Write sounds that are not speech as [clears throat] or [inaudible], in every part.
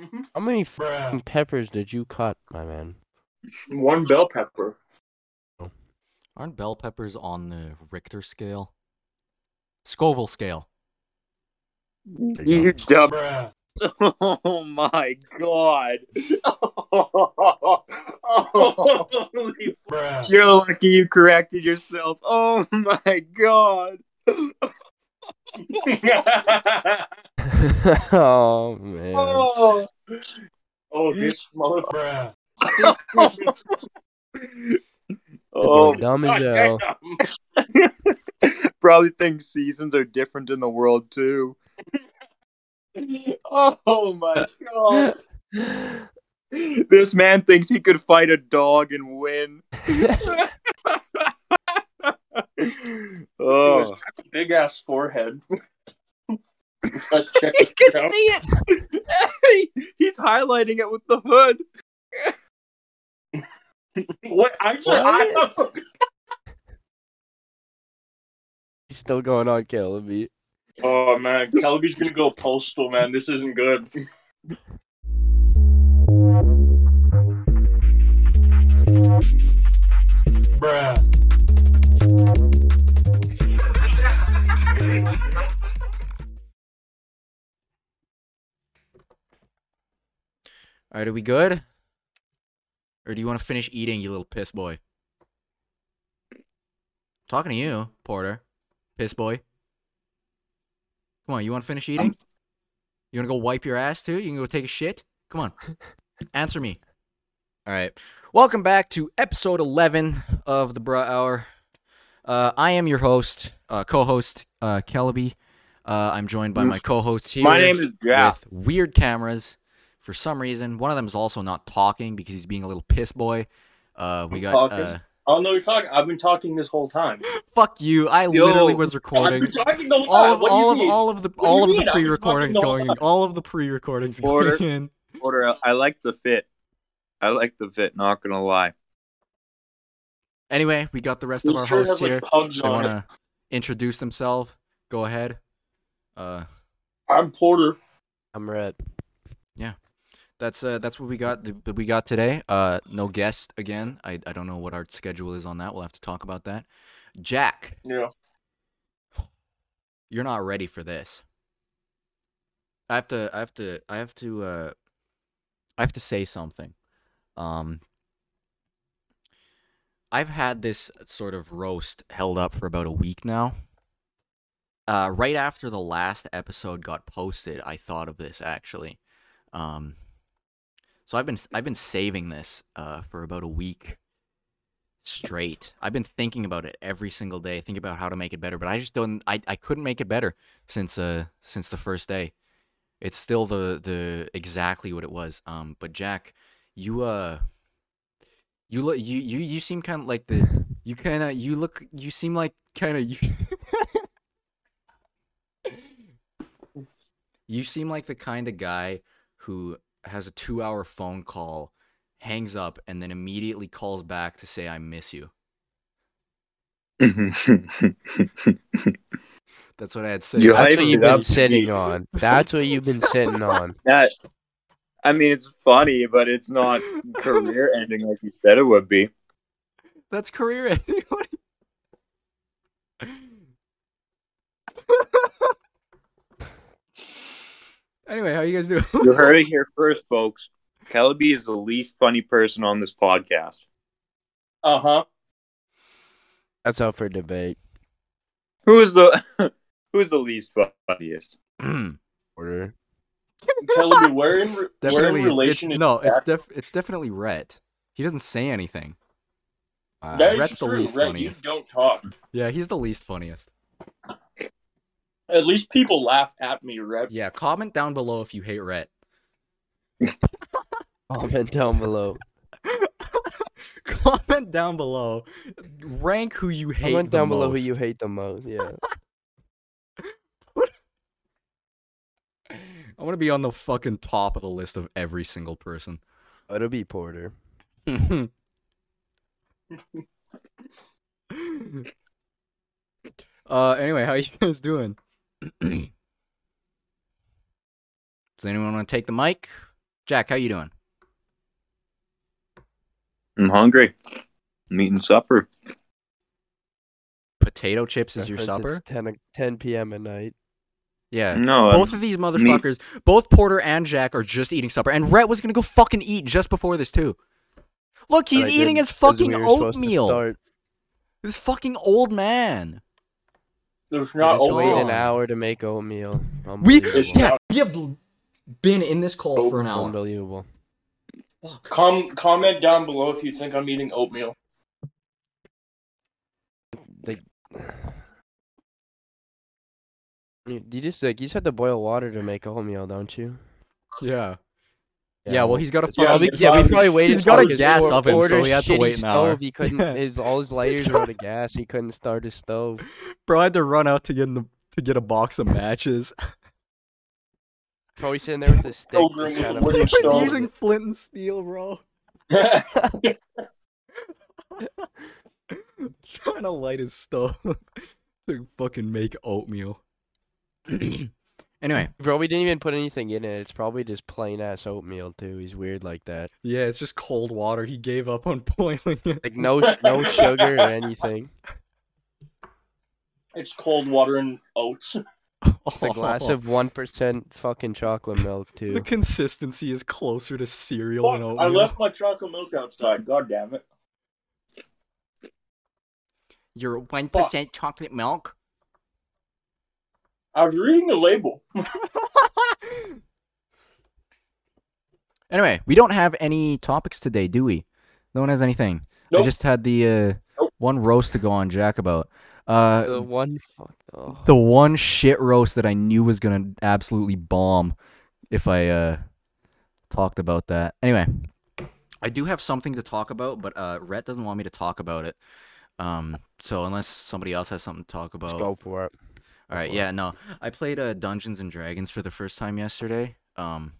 Mhm. How many Bruh. peppers did you cut, my man? One bell pepper. Aren't bell peppers on the Richter scale? Scoville scale. You dumb. [laughs] Oh my god. Holy Bruh. [laughs] You're lucky you corrected yourself. Oh my god. [laughs] [laughs] oh man. Oh. oh, this motherfucker. [laughs] Oh, dumb as hell. [laughs] probably think seasons are different in the world too. Oh my god. This man thinks he could fight a dog and win. [laughs] oh. Big ass forehead. [laughs] Let's check You it can out. see it. [laughs] He's highlighting it with the hood. What? Actually, I What? He's still going on killing me. Oh man, Kelby's gonna go postal, man. This isn't good. Bruh. All right, are we good? Or do you want to finish eating, you little piss boy? talking to you, Porter. Piss boy. Come on, you want to finish eating? You want to go wipe your ass too? You can go take a shit? Come on. Answer me. All right. Welcome back to episode 11 of the Bruh Hour. Uh, I am your host, uh, co-host, uh, Kellaby. Uh, I'm joined by my co host here My name is Jack. with weird cameras for some reason. One of them is also not talking because he's being a little piss boy. Uh, we I'm got talking. uh, Oh no, you're talking. I've been talking this whole time. [laughs] fuck you. I Yo, literally was I've recording been talking the whole time. all of what all of all of the What all of the mean? I've been talking pre-recordings going time. all of the pre-recordings [laughs] Order. going in. Order. I like the fit. I like the fit. Not gonna lie. Anyway, we got the rest This of our shirt hosts has, here. like, They on want it. to introduce themselves. Go ahead. Uh, I'm Porter. I'm red. That's uh that's what we got that we got today. Uh, no guest again. I I don't know what our schedule is on that. We'll have to talk about that. Jack, Yeah. you're not ready for this. I have to I have to I have to uh I have to say something. Um I've had this sort of roast held up for about a week now. Uh right after the last episode got posted, I thought of this actually. Um so I've been I've been saving this uh for about a week straight. I've been thinking about it every single day, thinking about how to make it better, but I just don't I, I couldn't make it better since uh since the first day. It's still the the exactly what it was. Um but Jack, you uh you look you you you seem kind of like the you kind of you look you seem like kind of you [laughs] You seem like the kind of guy who has a 2-hour phone call, hangs up and then immediately calls back to say I miss you. [laughs] That's what I had to say. You That's what you've been sitting on. That's what you've been sitting on. [laughs] that. I mean, it's funny, but it's not career [laughs] ending like you said it would be. That's career ending. What do you- anyway, how you guys doing? You heard [laughs] it here first, folks. Kellaby is the least funny person on this podcast. Uh huh. That's up for debate. Who is the [laughs] Who's the least funniest? [clears throat] Order. Kelby, where in re- where definitely, in relation it's, is no, it's Jack? def, it's definitely Rhett. He doesn't say anything. Wow. That is Rhett's the true. least Rhett, funniest. You don't talk. Yeah, he's the least funniest. At least people laugh at me, Rhett. Yeah, comment down below if you hate Rhett. [laughs] Comment down below. [laughs] comment down below. Rank who you hate. Comment the down below who most. you hate the most. Yeah. [laughs] I want to be on the fucking top of the list of every single person. It'll be Porter. uh, anyway, how you guys doing? Does anyone want to take the mic? Jack, how you doing? I'm hungry. I'm eating supper. Potato chips is your supper? It's 10, o- 10 p.m. at night. Yeah. No, Both I'm- of these motherfuckers, both Porter and Jack are just eating supper. And Rhett was gonna go fucking eat just before this too. Look, he's eating didn't, his 'cause fucking we were supposed to oatmeal. This fucking old man. There's We not just waited oatmeal. an hour to make oatmeal. We- It's Unbelievable. Yeah. not. We have been in this call for an hour. Unbelievable. Fuck. Com- comment down below if you think I'm eating oatmeal. Like, you you just like you just have to boil water to make oatmeal, don't you? Yeah. Yeah, well, he's got a Yeah, Yeah, we, yeah, we he's probably waited. he's got a for- 'cause gas oven, so he had to wait an hour. stove, He couldn't. Yeah. [laughs] His all his lighters got- were out of gas. He couldn't start his stove. Bro, I had to run out to get in the to get a box of matches. Probably sitting there with his stick. Pilgrim just kind of- wooden He's using flint and steel, bro. Trying to light his stove to fucking make oatmeal. Anyway, Bro, we didn't even put anything in it. It's probably just plain ass oatmeal too. He's weird like that. yeah, it's just cold water. He gave up on [laughs] boiling it. Like no no sugar or anything. it's cold water and oats. [laughs] A glass of [laughs] one percent fucking chocolate milk too. The too. consistency is closer to cereal Fuck, and I left my chocolate milk outside. God damn it. Your one percent chocolate milk. I was reading the label. [laughs] Anyway, we don't have any topics today, do we? No one has anything. I just had the uh, Nope. one roast to go on Jack about. Uh, The one fuck. Oh. the one shit roast that I knew was gonna absolutely bomb if I uh talked about that. Anyway, I do have something to talk about, but uh Rhett doesn't want me to talk about it. Um so unless somebody else has something to talk Just about. go for it. All right, yeah, no. I played uh Dungeons and Dragons for the first time yesterday. Um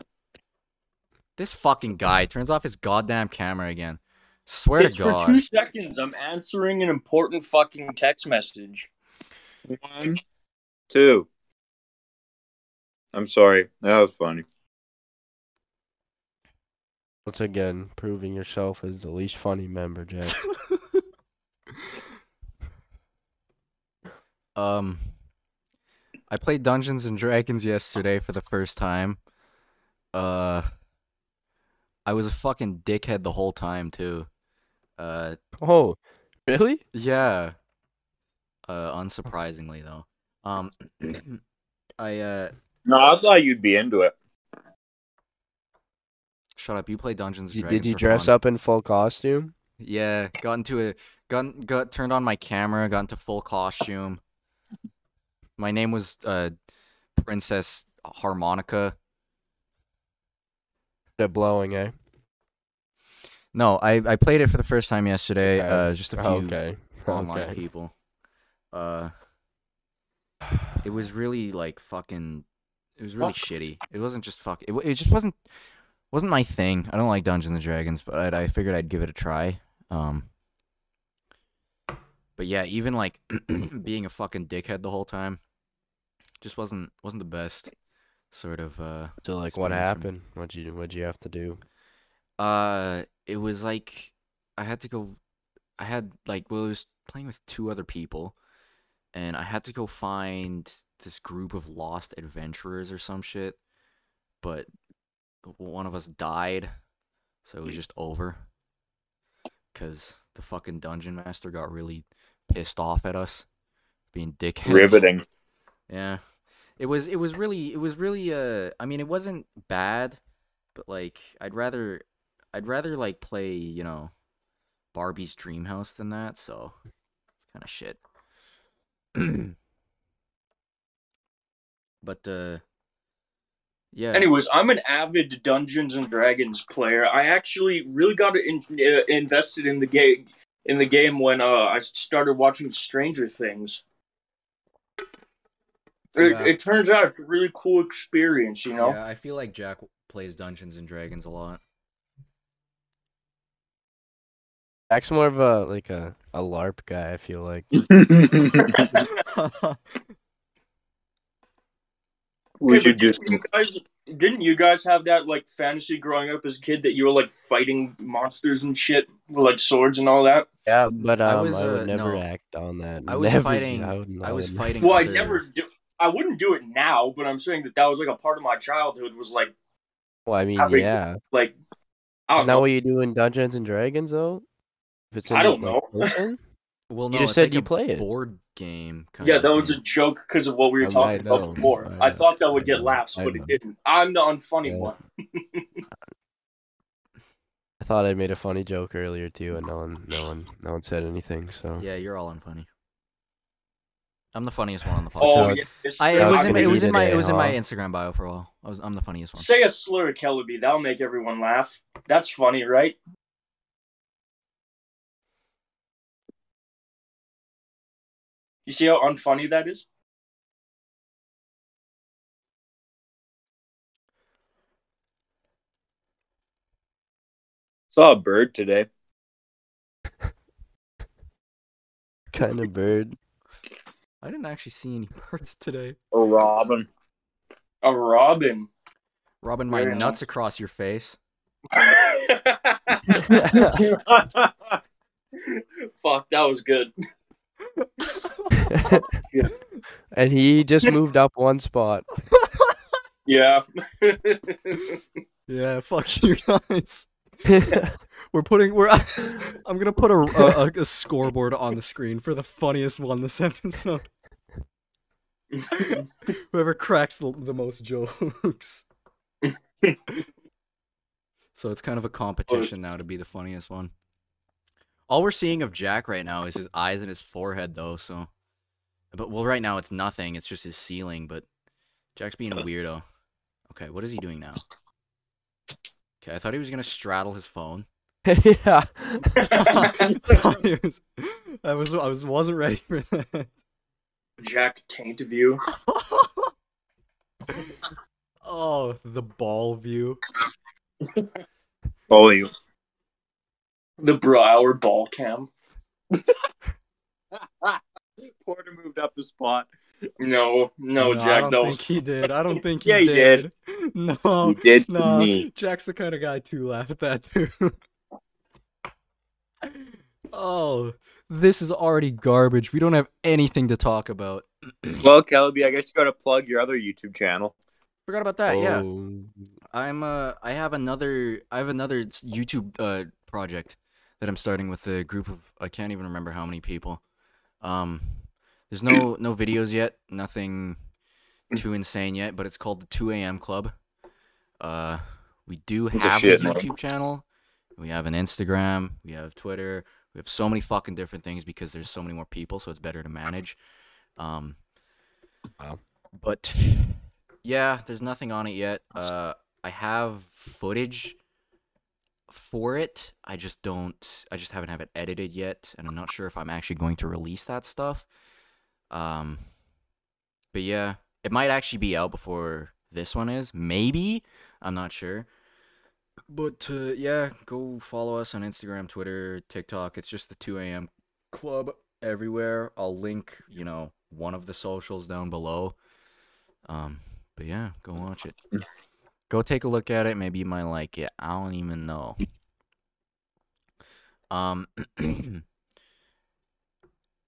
This fucking guy turns off his goddamn camera again. Swear It's to God. for two seconds. I'm answering an important fucking text message. One, two. I'm sorry. That was funny. Once again, proving yourself as the least funny member, Jack. [laughs] Um, I played Dungeons and Dragons yesterday for the first time. Uh, I was a fucking dickhead the whole time too. Uh, oh, really? yeah. Uh, unsurprisingly though. Um, [clears throat] I uh, No, I thought you'd be into it. shut up. You play Dungeons Did you, and Dragons. did you for dress fun. up in full costume? Yeah, got into a got got turned on my camera, got into full costume. My name was uh Princess Harmonica. The blowing, eh? No, I I played it for the first time yesterday. Okay. Uh, just a few Okay. [laughs] online okay. people. Uh, it was really like fucking. It was really shitty. It wasn't just fuck. It, it just wasn't wasn't my thing. I don't like Dungeons and Dragons, but I, I figured I'd give it a try. Um. But yeah, even like [clears throat] being a fucking dickhead the whole time, just wasn't wasn't the best. Sort of. Uh. So like, what experience for me. happened? What'd you What'd you have to do? Uh, it was like I had to go. I had like well, I was playing with two other people, and I had to go find this group of lost adventurers or some shit. But one of us died, so it was just over. Cause the fucking dungeon master got really pissed off at us, being dickheads. Riveting. Yeah. It was it was really it was really uh I mean it wasn't bad, but like I'd rather I'd rather like play, you know, Barbie's Dream House than that, so it's kind of shit. [clears throat] but uh yeah. Anyways, I'm an avid Dungeons and Dragons player. I actually really got in, uh, invested in the game in the game when uh, I started watching Stranger Things. It, Yeah. it turns out it's a really cool experience, you know. Yeah, I feel like Jack plays Dungeons and Dragons a lot. Jack's more of a like a a LARP guy. I feel like. [laughs] We Okay, should do didn't some. you guys didn't you guys have that like fantasy growing up as a kid that you were like fighting monsters and shit with like swords and all that? Yeah, but I um, I, was, would uh, never no. act on that. I was [laughs] Never, fighting. I, would I was fighting. Well, I never do. I wouldn't do it now, but I'm saying that that was like a part of my childhood. Was like Well, I mean, Every- yeah. like I don't Isn't know. what you do in Dungeons and Dragons, though? If it's in, I don't know. [laughs] person? Well, You just said like you a play it. board game. Kind Yeah, of that was a joke because of what we were I talking know, about before. I I, thought that would I get know, laughs, but it didn't. I'm the unfunny Yeah. one. [laughs] I thought I made a funny joke earlier too, and no one, no one, no one said anything. So Yeah, you're all unfunny. I'm the funniest one on the oh, podcast. Oh, yeah. I, it was in, it was in my it was in my? Instagram bio for a while. I was I'm the funniest one. Say a slur, Kellaby. That'll make everyone laugh. That's funny, right? You see how unfunny that is? Saw a bird today. [laughs] kind of bird. I didn't actually see any [laughs] birds today. A robin. A robin. Robin, my Very nuts across your face. [laughs] Fuck, that was good. [laughs] and he just moved up one spot. Yeah. Yeah, fuck you guys. [laughs] We're putting we're [laughs] I'm gonna put a, a a scoreboard on the screen for the funniest one this [laughs] episode. Whoever cracks the, the most jokes. so it's kind of a competition now to be the funniest one. All we're seeing of Jack right now is his eyes and his forehead, though. So, but well, right now it's nothing. It's just his ceiling. But Jack's being a weirdo. Okay, what is he doing now? Okay, I thought he was gonna straddle his phone. [laughs] [laughs] yeah. I was, I was, I was, wasn't ready for that. Jack Taint View. [laughs] oh, the ball view. Oh, you. The Bruh Hour ball cam. Porter moved up a spot. No, no, I Jack, don't that think he did. I don't think [laughs] he Yeah, he did. No, he did no. me. Jack's the kind of guy to laugh at that too. [laughs] oh, this is already garbage. We don't have anything to talk about. [clears throat] Well, Kelby, I guess you got to plug your other YouTube channel. Forgot about that. Yeah. Oh. I'm uh I have another I have another YouTube uh project that I'm starting with a group of I can't even remember how many people. Um there's no no videos yet, nothing too insane yet, but it's called the 2 a.m. Club. Uh we do It's have a, shit name. YouTube channel. We have an Instagram, we have Twitter, we have so many fucking different things because there's so many more people, so it's better to manage. Um Wow. But yeah, there's nothing on it yet. Uh I have footage for it. I just don't I just haven't have it edited yet and I'm not sure if I'm actually going to release that stuff. Um but yeah, it might actually be out before this one is. Maybe. I'm not sure. But uh, yeah, go follow us on Instagram, Twitter, TikTok. It's just the 2 a.m. club everywhere. I'll link, you know, one of the socials down below. Um, but yeah, go watch it. Go take a look at it. Maybe you might like it. I don't even know. Um, [clears throat]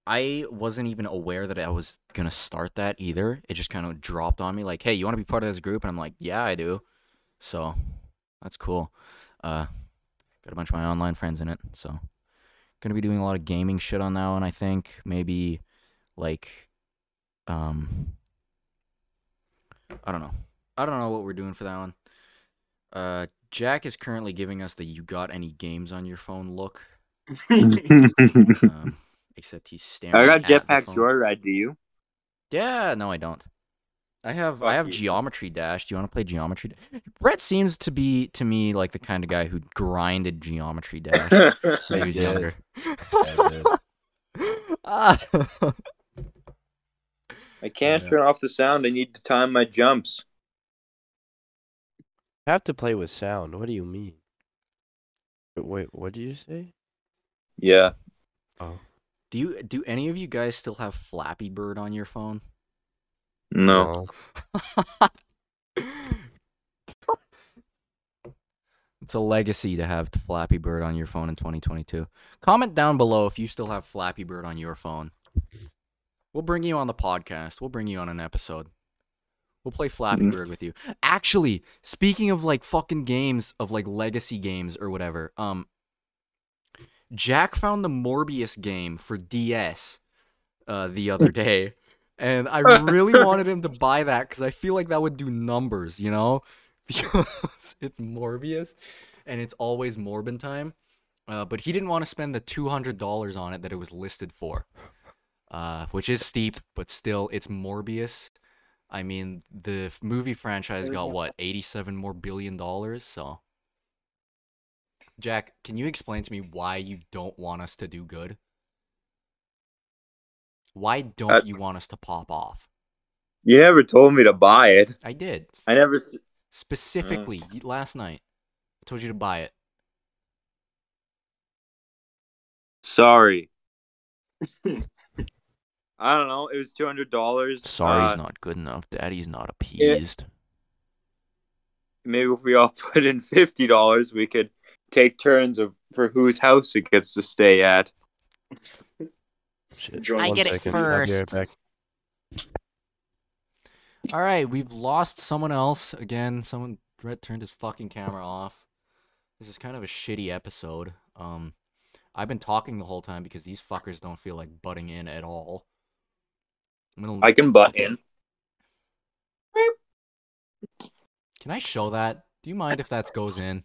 I wasn't even aware that I was gonna start that either. It just kind of dropped on me, like, "Hey, you want to be part of this group?" And I'm like, "Yeah, I do." So that's cool. Uh, got a bunch of my online friends in it, so gonna be doing a lot of gaming shit on that one. I think maybe like, um, I don't know. I don't know what we're doing for that one. Uh, Jack is currently giving us the "You got any games on your phone?" look. [laughs] Um, except he's staring. I got at Jetpack. Joyride. Do you? Yeah, no, I don't. I have I have you. Geometry Dash. Do you want to play Geometry? Da- Brett seems to be to me like the kind of guy who grinded Geometry [laughs] Dash when he was did. younger. I Ah. I can't Yeah. [laughs] turn off the sound. I need to time my jumps. have to play with sound. What do you mean? Wait, Wait, what do you say? Yeah. Oh. Do you do any of you guys still have Flappy Bird on your phone? No. [laughs] it's a legacy to have Flappy Bird on your phone in 2022. Comment down below if you still have Flappy Bird on your phone. We'll bring you on the podcast. We'll bring you on an episode. We'll play Flappy Mhm. Bird with you. Actually, speaking of like fucking games of like legacy games or whatever, um Jack found the Morbius game for DS uh the other day. And I [laughs] really wanted him to buy that cuz I feel like that would do numbers, you know? [laughs] Because it's Morbius and it's always Morbin time. Uh, but he didn't want to spend the $200 on it that it was listed for. Uh, which is steep, but still it's Morbius. I mean, the movie franchise got what, 87 more billion dollars, so Jack, can you explain to me why you don't want us to do good? Why don't Uh, you want us to pop off? You never told me to buy it. I did. I never. Specifically, y- last night. I told you to buy it. Sorry. [laughs] I don't know. It was two hundred dollars. Sorry's not good enough. Daddy's not appeased. Maybe if we all [laughs] put in fifty dollars, we could take turns of for whose house it gets to stay at. Shit. Join One I get it second, I'll be right first. back. All right, we've lost someone else again. Someone Brett turned his fucking camera off. This is kind of a shitty episode. Um, I've been talking the whole time because these fuckers don't feel like butting in at all. I'm gonna. I can butt in. Can I show that? Do you mind if that goes in?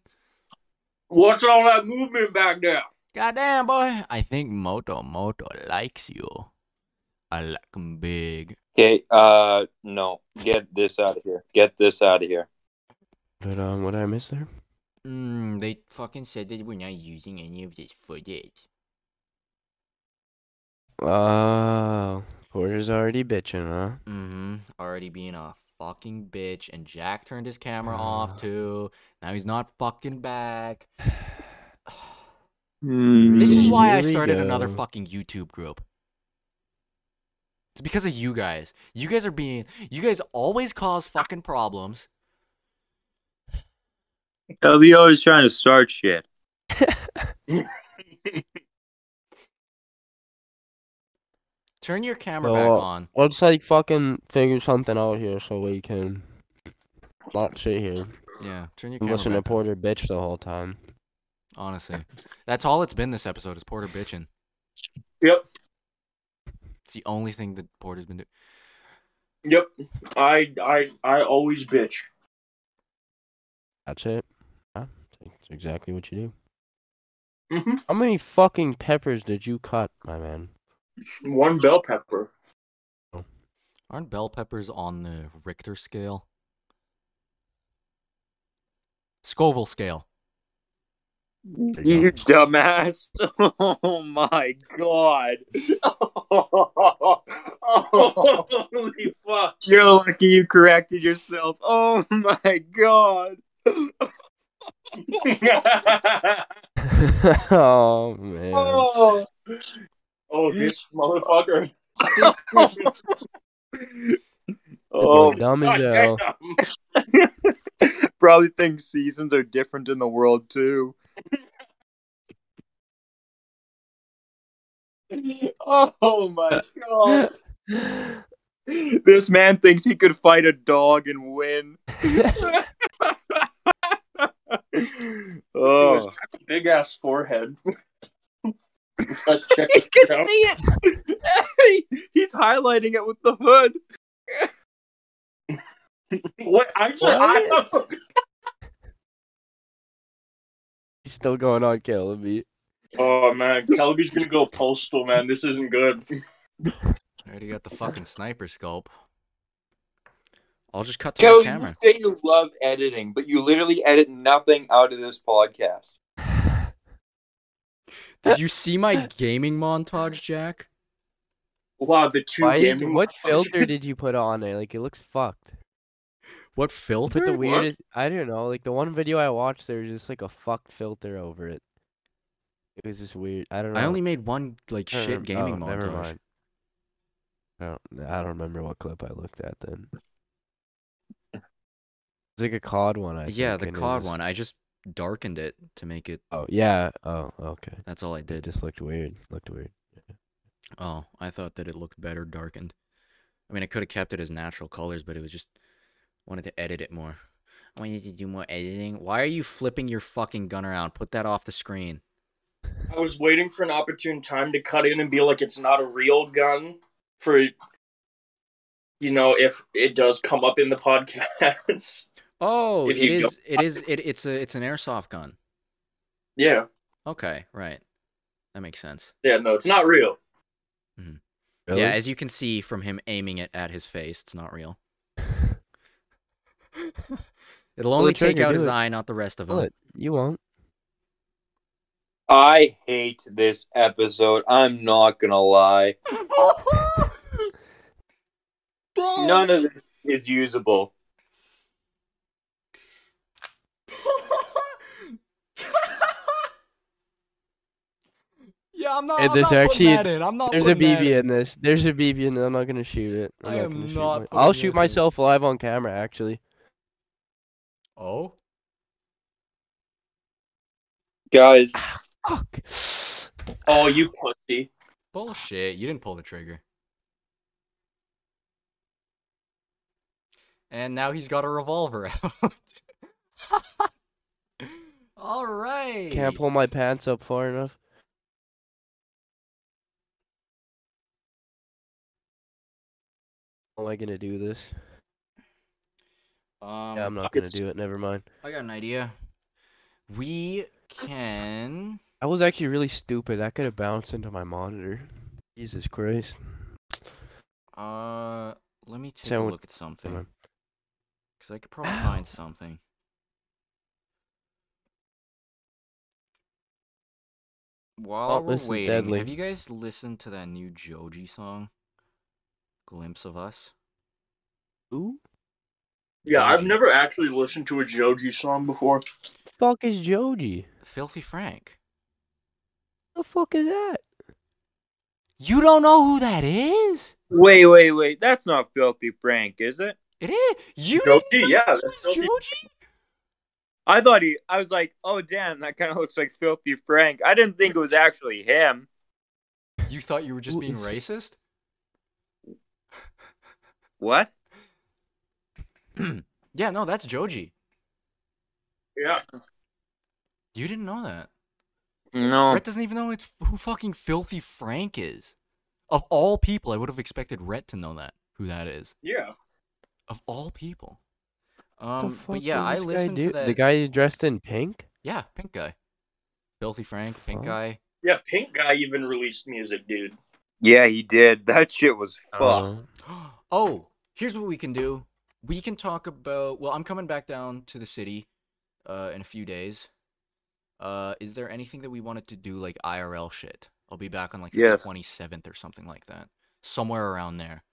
What's all that movement back there? Goddamn, boy. I think Moto Moto likes you. I like him big. Okay. Uh, no. Get this out of here. Get this out of here. But um, what did I miss there? Mm, they fucking said that we're not using any of this footage. Oh, Porter's already bitching, huh? Mm-hmm. Already being a fucking bitch, and Jack turned his camera off uh. too. Now he's not fucking back. [sighs] Hmm. This is why I Here we started another fucking YouTube group. It's because of you guys. You guys are being. You guys always cause fucking problems. LBO is trying to start shit. [laughs] Turn your camera back Well, on. Let's like fucking figure something out here so we can not sit here Yeah, turn your and camera listen to back on. Porter bitch the whole time. Honestly, that's all it's been this episode is Porter bitching. Yep, It's the only thing that Porter's been doing. yep. I I I always bitch. That's it. Yeah, that's exactly what you do. hmm How many fucking peppers did you cut, my man? One bell pepper. Aren't bell peppers on the Richter scale? Scoville scale. You You dumbass. [laughs] Oh my god. Holy fuck! You're lucky you corrected yourself. Oh my god. [laughs] [laughs] oh man. Oh. Oh, this motherfucker. [laughs] Oh, dumb as hell. probably think seasons are different in the world too. Oh my god. [laughs] This man thinks he could fight a dog and win. oh. Big ass forehead. Let's check [laughs] You can out. see it. [laughs] He's highlighting it with the hood. [laughs] What? Actually, I He's still going on killing me. Oh man, Kelby's gonna go postal, man. This isn't good. I already got the fucking sniper scope. I'll just cut to the camera. you say you love editing, but you literally edit nothing out of this podcast. Did you see my gaming montage, Jack? Wow, the two Why is, gaming. what filter did you put on it? Like it looks fucked. What filter? put the What? weirdest. I don't know. Like the one video I watched, there was just like a fucked filter over it. It was just weird. I don't know. I only made one like shit remem- gaming oh, montage. Never mind. I don't, I don't remember what clip I looked at then. It's like a COD one, I think. yeah, think, the COD was- one. I just darkened it to make it. Oh yeah. Oh okay. That's all I did. It did. just looked weird. Looked weird. Oh, I thought that it looked better darkened. I mean, I could have kept it as natural colors, but it was just wanted to edit it more. I wanted to do more editing. Why are you flipping your fucking gun around? Put that off the screen. I was waiting for an opportune time to cut in and be like, it's not a real gun for, you know, if it does come up in the [laughs] podcast. Oh, If it you is. It is. It, it's a. It's an airsoft gun. yeah. Okay, right. That makes sense. Yeah, no, it's not real. Mm-hmm. Really? Yeah, as you can see from him aiming it at his face, it's not real. [laughs] It'll Pull the only take out his it. eye, not the rest of him. it. You won't. I hate this episode. I'm not gonna lie. [laughs] None of this is usable. Yeah, I'm not. Hey, I'm there's not actually- putting that in. I'm not. There's a BB in. in this. There's a BB in. I'm not gonna shoot it. I'm I not am gonna shoot not my- putting I'll this shoot in. myself live on camera. Actually. Oh. Guys, ah, Fuck. Oh, you pussy. Bullshit. You didn't pull the trigger. And now he's got a revolver [laughs] out. [laughs] All right. Can't pull my pants up far enough. Am I gonna do this? Um, Yeah, I'm not gonna do it. Never mind. I got an idea. We can. I was actually really stupid. That could have bounced into my monitor. Jesus Christ. Uh, let me take a Sound- look at something. Because I could probably [gasps] find something. While Oh, we're waiting, deadly. have you guys listened to that new Joji song? Glimpse of Us? Who? Yeah, I've never actually listened to a Joji song before. Fuck is Joji? Filthy Frank. The fuck is that? You don't know who that is? wait, wait, wait. That's not Filthy Frank, is it? It is. You Joji, didn't know yeah, that's was Filthy- Joji? I thought he. I was like, oh damn, that kind of looks like Filthy Frank. I didn't think it was actually him. You thought you were just Who being is- racist? What? [clears throat] Yeah, no, that's Joji. Yeah. You didn't know that. No. Rhett doesn't even know it's who fucking Filthy Frank is. Of all people, I would have expected Rhett to know that, who that is. Yeah. Of all people. the Um, fuck but yeah, does I this guy listened do? to that. The guy dressed in pink? Yeah, pink guy. Filthy Frank, pink fuck? guy. Yeah, Pink Guy even released music, dude. Yeah, he did. [laughs] That shit was fuck. Uh, [gasps] oh, here's what we can do. We can talk about. Well, I'm coming back down to the city, uh, in a few days. Uh, is there anything that we wanted to do like IRL shit? I'll be back on like the 27th or something like that, somewhere around there.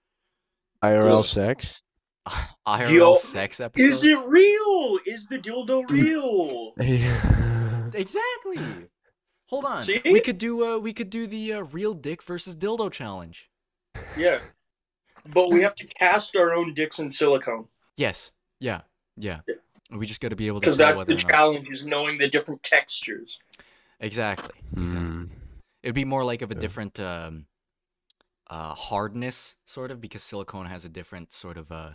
IRL Ugh. sex? [laughs] IRL Yo, sex episode. Is it real? Is the dildo real? [laughs] Exactly. Hold on. See? We could do uh we could do the uh, real dick versus dildo challenge. Yeah. But we have to cast our own dicks in silicone. Yes. Yeah. Yeah. Yeah. We just got to be able to Because that's the challenge, is knowing the different textures. Exactly. Exactly. Hmm. It'd be more like of a Yeah. different um uh hardness sort of because silicone has a different sort of uh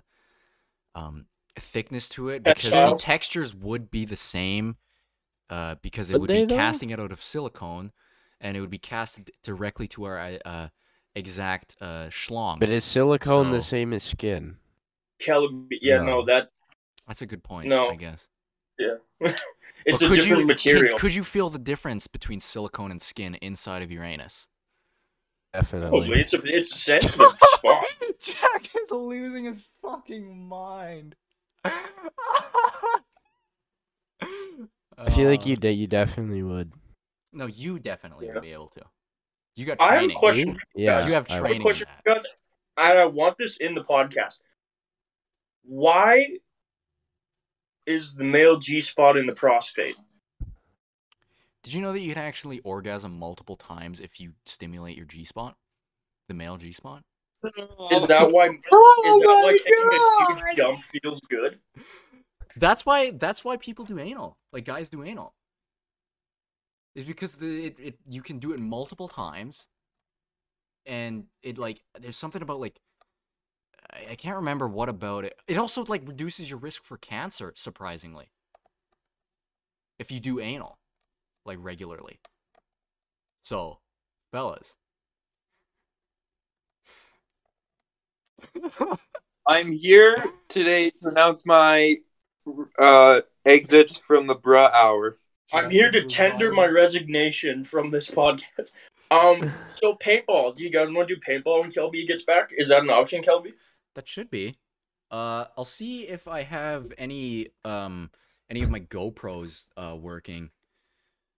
um thickness to it because the textures would be the same uh because it Would would they, be though? casting it out of silicone and it would be casted directly to our uh exact uh schlong. But is silicone the So- same as skin? Cal- yeah, no, No. that That's a good point, No. I guess. Yeah. [laughs] It's But a could different you, could- material. Could, you feel the difference between silicone and skin inside of your anus? Definitely. Probably. It's a it's a [laughs] sensitive spot. Jack is losing his fucking mind. [laughs] I feel like you um, de- you definitely would. No, you definitely Yeah. would be able to. You got I have a training. question. Me? Yeah. You have I I have would. training. a question in for you guys. I want this in the podcast. Why is the male G spot in the prostate? Did you know that you can actually orgasm multiple times if you stimulate your G spot? The male G spot? Is that why? Oh is that oh why my taking a God. huge dump feels good? That's why that's why people do anal. Like guys do anal. Is because the it, it you can do it multiple times. And it like there's something about like I, I can't remember what about it. It also like reduces your risk for cancer, surprisingly. If you do anal, like regularly. So, fellas. [laughs] I'm here today to announce my uh exit from the bruh hour. I'm here to tender my resignation from this podcast. Um, [laughs] so paintball. Do you guys want to do paintball when Kelby gets back? Is that an option, Kelby? That should be. Uh, I'll see if I have any um any of my GoPros uh working.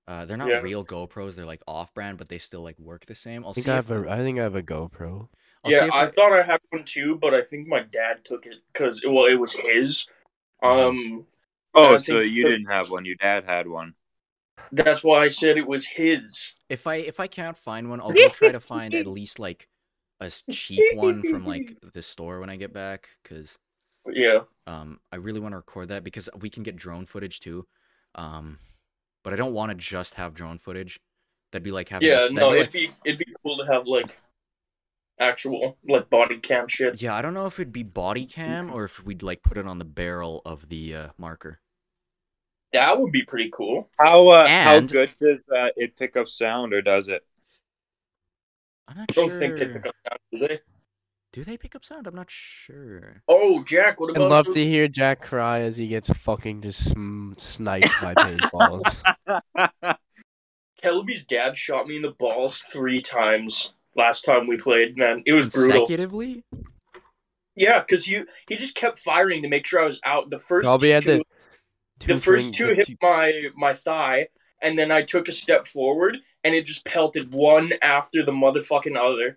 Uh, they're not Yeah. real GoPros. They're like off-brand, but they still like work the same. I'll I think see I if have a, I think I have a GoPro. I'll see yeah, if I thought I had one too, but I think my dad took it because well, it was his. Um, Oh, so you didn't have one. Your dad had one. that's why I said it was his. if I if I can't find one, I'll go try to find at least like a cheap one from like the store when I get back, because Yeah, um I really want to record that because we can get drone footage too. Um, but I don't want to just have drone footage. That'd be like having yeah. that'd No, be like- it'd be it'd be cool to have like actual like body cam shit. Yeah, I don't know if it'd be body cam or if we'd like put it on the barrel of the uh, marker. That would be pretty cool. How uh, how good does uh, it pick up sound, or does it? I'm not I don't sure. think they pick up sound, do they? Do they pick up sound? I'm not sure. Oh, Jack, what I'd love those- to hear Jack cry as he gets fucking just sm- sniped by paintballs. [laughs] Kelby's dad shot me in the balls three times last time we played. Man, it was brutal. Consecutively? Yeah, because you he just kept firing to make sure I was out. The first Probably two, had the the two first drink- two hit two- my my thigh, and then I took a step forward, and it just pelted one after the motherfucking other.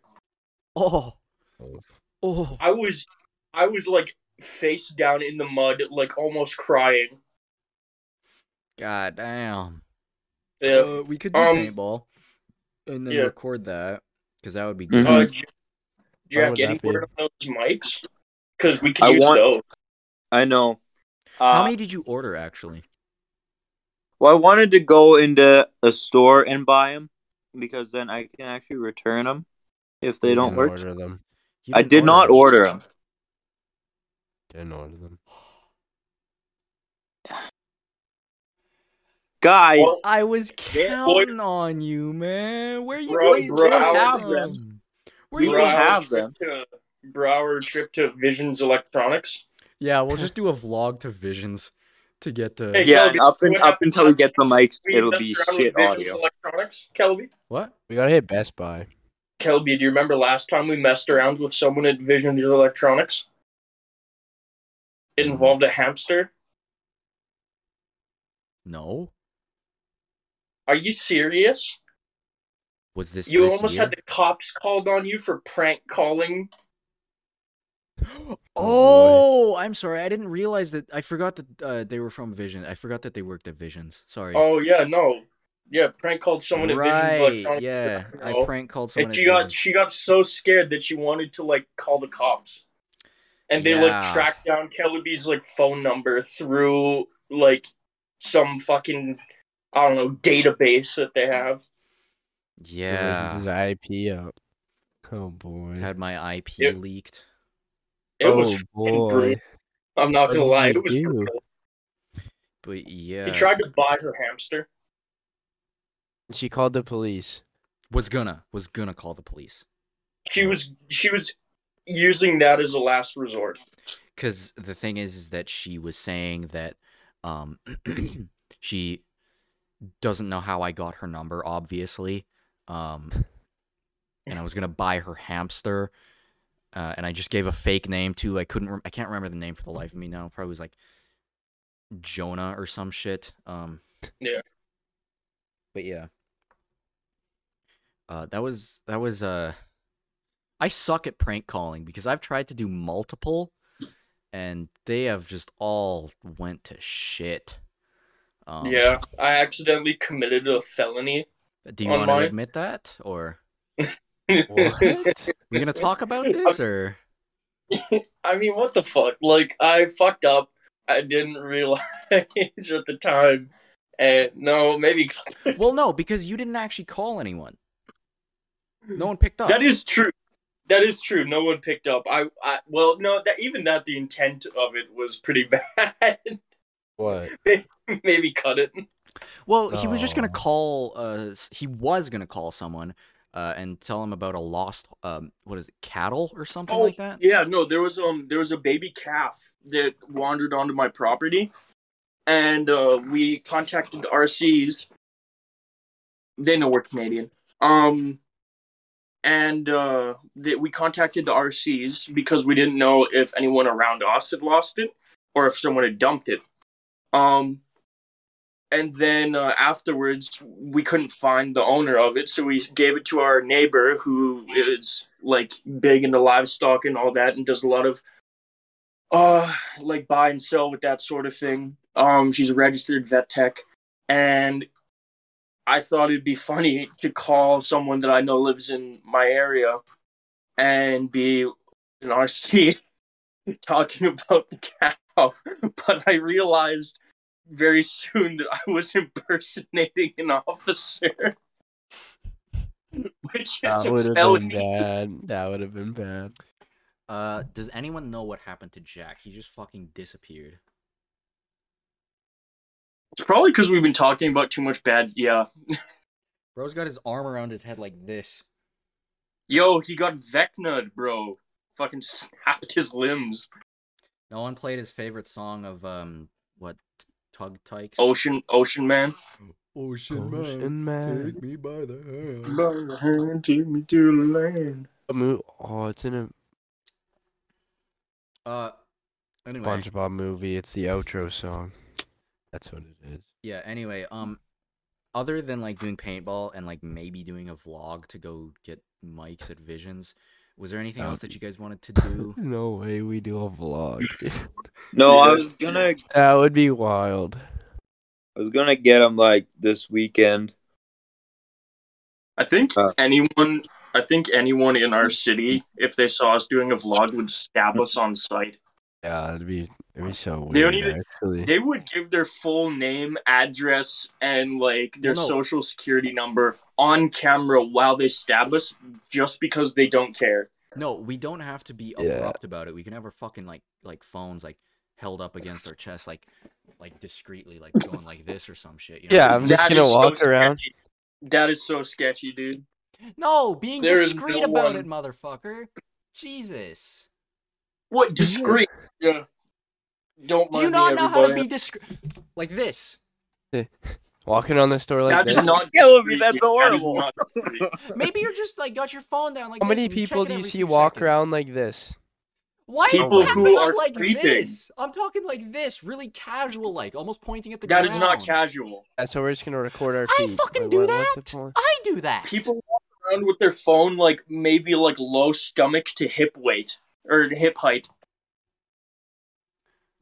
Oh, Oh, oh. I was I was like face down in the mud, like almost crying. God damn. Yeah. Uh, we could do Um, paintball and then yeah. record that because that would be good. Mhm. Uh, J- Jack, would any that be? word on those mics? Because we can I use want- those. I know. Uh, How many did you order actually? Well, I wanted to go into a store and buy them because then I can actually return them if they you don't work. Order them. I didn't not them. order them. Didn't order them. Guys, Well, I was Yeah, boy. counting on you, man. Where are you Bro, going? bro, from? Have them. Where are you going? don't have Brower's trip to- Bruh Hour trip to Visions Electronics. Yeah, we'll just do a vlog to Visions to get to. Hey, yeah, Kelby, up, what and, up until we get the mics, it'll be around shit audio. Electronics, Kelby. What? We gotta hit Best Buy. Kelby, do you remember last time we messed around with someone at Visions Electronics? It involved a hamster. No. Are you serious? Was this? You this almost year? had the cops called on you for prank calling. [gasps] Oh, I'm sorry. I didn't realize that. I forgot that uh, they were from Vision. I forgot that they worked at Visions. Sorry. Oh yeah, no, yeah, prank called someone at Visions right. Electronics. Yeah, I Oh. prank called someone. and at she got Visions. she got so scared that she wanted to like call the cops, and they Yeah. like tracked down Kellyby's like phone number through like some fucking I don't know database that they have. Yeah. His IP up. Oh boy. Had my IP Yeah. leaked. It oh was boy. brutal. I'm not What gonna lie, it was do? brutal. But yeah. He tried to buy her hamster. She called the police. was gonna was gonna call the police. She was she was using that as a last resort. Cause the thing is, is that she was saying that um [clears throat] she doesn't know how I got her number, obviously. Um [laughs] and I was gonna buy her hamster. Uh, and I just gave a fake name too. I couldn't. Rem- I can't remember the name for the life of me now. Probably was like Jonah or some shit. Um. Yeah. But yeah. Uh, that was that was uh. I suck at prank calling because I've tried to do multiple, and they have just all went to shit. Um, yeah, I accidentally committed a felony. Do you want to admit that or? [laughs] What? We gonna talk about this or? [laughs] I mean, what the fuck? Like, I fucked up. I didn't realize [laughs] at the time. And no, maybe Well, no, because you didn't actually call anyone. No one picked up. that is true. That is true. No one picked up. I, I well, no, that even that the intent of it was pretty bad. What? [laughs] maybe cut it. Well, he was just gonna Oh. call. Uh, he was gonna call someone, uh, and tell him about a lost, um, what is it, cattle or something like that. Oh, Yeah, no, there was um there was a baby calf that wandered onto my property, and uh, we contacted the RCs. They know we're Canadian. Um, and uh, they, we contacted the RCs because we didn't know if anyone around us had lost it or if someone had dumped it. Um, and then uh, afterwards, we couldn't find the owner of it, so we gave it to our neighbor who is like big into livestock and all that, and does a lot of uh like buy and sell with that sort of thing. Um, she's a registered vet tech, and I thought it'd be funny to call someone that I know lives in my area and be an [laughs] RC talking about the cow, [laughs] but I realized very soon that I was [laughs] impersonating an officer. [laughs] Which is That would have been bad. That would have been bad. Uh, does anyone know what happened to Jack? He just fucking disappeared. It's probably because we've been talking about too much bad. Yeah. Bro's got his arm around his head like this. Yo, he got Vecna'd, bro. Fucking snapped his limbs. No one played his favorite song of um what Tug Tykes. Ocean, Ocean Man. Ocean Ocean Man. me by the hand. By the hand, take me to the land. A mo- Oh, it's in a Uh, anyway, SpongeBob movie. It's the outro song. That's what it is. yeah. Anyway, um, other than like doing paintball and like maybe doing a vlog to go get mics at Visions, was there anything Um, else that you guys wanted to [laughs] do? No way we do a vlog. [laughs] No, I was gonna [laughs] that would be wild. I was gonna get them like this weekend. I think Uh. anyone, I think anyone in our city, if they saw us doing a vlog, would stab us on sight. Yeah, it'd be it'd be so They don't even- actually. They would give their full name, address, and like their Well, no. social security number on camera while they stab us, just because they don't care. No, we don't have to be Yeah. abrupt about it. We can have our fucking like like phones like held up against our chest, like like discreetly, like going like this or some shit. You know? Yeah, I'm just That gonna is so walk around. sketchy. That is so sketchy, dude. No, being There is discreet no about one- it, motherfucker. Jesus. What discreet? Yeah. Don't Do you not me, know how to be discreet? Like this. Walking on the store like That this. is not. [laughs] Killing me, discreet, that's dude. That is horrible. not discreet. [laughs] Maybe you're just like got your phone down like How this many and you people check it do you every see few walk seconds. around like this? Why People you who up are like creeping. this? I'm talking like this, really casual, like almost pointing at the That ground. is not casual. That's so we're just gonna record our I feet. fucking Like, do what- that. What's the point? I do that. People walk around with their phone like maybe like low stomach to hip weight or hip height.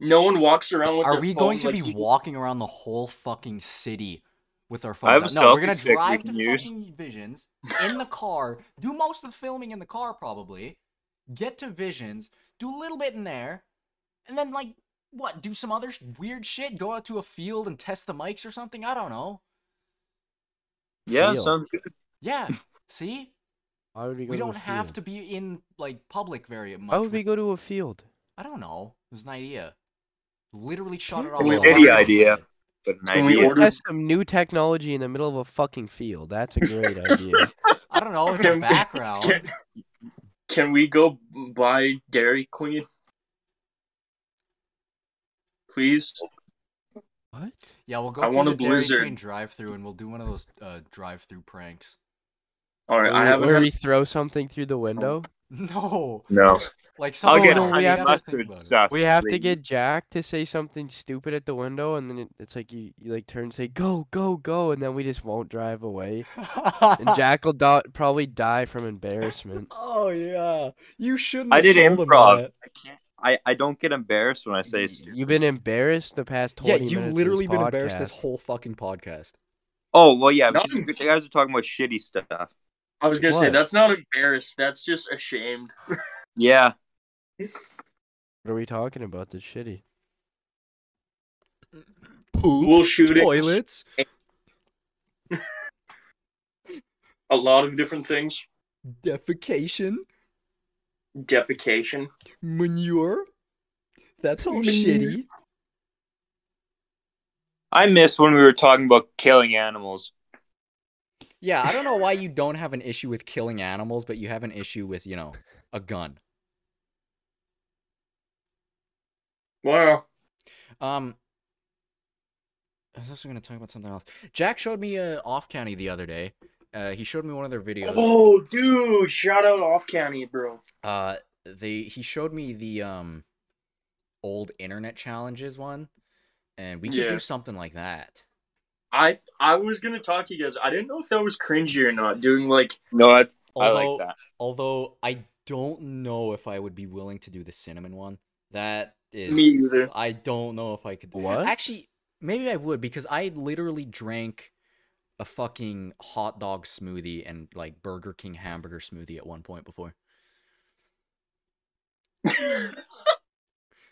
No one walks around with Are their we phone going to like be you- walking around the whole fucking city with our I have phones? No, we're gonna selfie stick we drive to can use. fucking Visions in the car, do most of the filming in the car probably, get to Visions, do a little bit in there, and then like what? Do some other weird shit? Go out to a field and test the mics or something? I don't know. Yeah, Deal. sounds good. Yeah. [laughs] See, Why would we go we to don't have field? to be in like public very much. Why would we go to a field? I don't know. It was an idea. Literally shot it off. we the order- top of my idea. But an Can we order- some new technology in the middle of a fucking field. That's a great idea. [laughs] I don't know. It's a Can we- background. Can, can we go buy Dairy Queen? Please. What? Yeah, we'll go I through want the a Dairy Blizzard. Queen drive-through, and we'll do one of those uh, drive-through pranks. All right, I Where- haven't. Where had- we throw something through the window? [laughs] No, No. like I'll get no, we have have to- to think about sauce. We have to get Jack to say something stupid at the window, and then it, it's like you, you like turn and say go go go, and then we just won't drive away, and [laughs] Jack will do- probably die from embarrassment. [laughs] Oh yeah, you shouldn't. I have did told him improv. that. I can't. I, I don't get embarrassed when I say stupid You've been embarrassed the past Yeah, twenty minutes. you've of literally this been embarrassed this whole fucking podcast. Oh well, yeah. No. You guys are talking about shitty stuff. I was gonna say that's not embarrassed. That's just ashamed. [laughs] Yeah. What are we talking about? That's shitty. School shootings, Toilets. [laughs] a lot of different things. Defecation. Defecation. Manure. That's all Manure. shitty. I missed when we were talking about killing animals. Yeah, I don't know why you don't have an issue with killing animals, but you have an issue with, you know, a gun. Wow. Um, I was also going to talk about something else. Jack showed me uh, off county the other day. Uh, he showed me one of their videos. Oh, dude! Shout out off county, bro. Uh, they he showed me the um old internet challenges one, and we could Yeah. do something like that. I I was gonna talk to you guys. I didn't know if that was cringy or not. Doing like No, I, I Although, like that. although I don't know if I would be willing to do the cinnamon one. That is Me either. I don't know if I could. What? Actually, maybe I would because I literally drank a fucking hot dog smoothie and like Burger King hamburger smoothie at one point before. [laughs]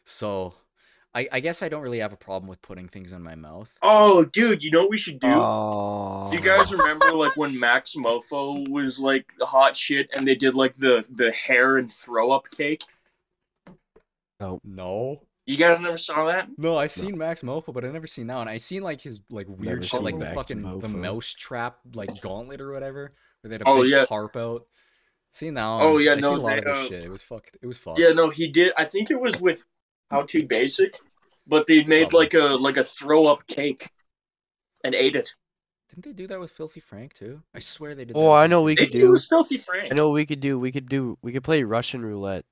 So, I I guess I don't really have a problem with putting things in my mouth. oh, dude, you know what we should do? Oh. Do you guys remember like when Maxmoefoe was like the hot shit and they did like the the hair and throw up cake? Oh no. You guys never saw that? No, I seen Maxmoefoe, but I never seen that one. I seen like his like weird Never shit, like the Max fucking the Mofo. mouse trap like gauntlet or whatever, where they had a Oh, big yeah. tarp out. Seen that one. Oh, yeah, I no, seen a lot they, of this uh, shit. It was fucked. It was fucked. Yeah, no, he did. I think it was with HowToBasic, but they made Probably. like a like a throw up cake and ate it. Didn't they do that with Filthy Frank too? I swear they did. Oh, with I know Filthy we could did it do. with Filthy Frank. I know what we could do. We could do. We could play Russian roulette.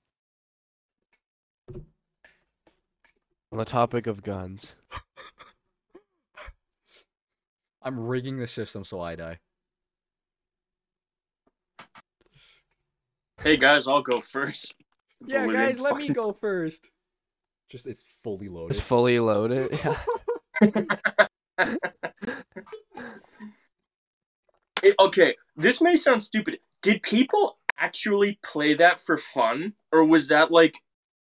On the topic of guns. [laughs] I'm rigging the system so I die. Hey guys, I'll go first. Yeah, guys, in let me go first. Just it's fully loaded. It's fully loaded. Yeah. [laughs] It- okay, this may sound stupid. Did people actually play that for fun, or was that like I-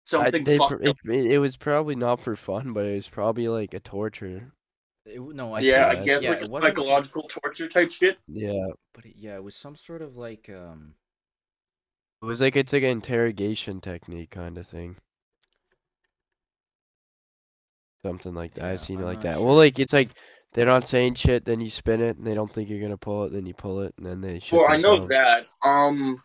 something they fucked pr- it, it was probably not for fun, but it was probably like a torture. It no, I yeah, I think- guess yeah, like a it wasn't psychological torture type shit. Yeah. But it, yeah, it was some sort of like um. It was like it's like an interrogation technique kind of thing. Something like that. Yeah, I've seen it I'm like that. sure. Well, like it's like they're not saying shit, then you spin it, and they don't think you're gonna pull it, then you pull it, and then they shoot Well, I know that. Um,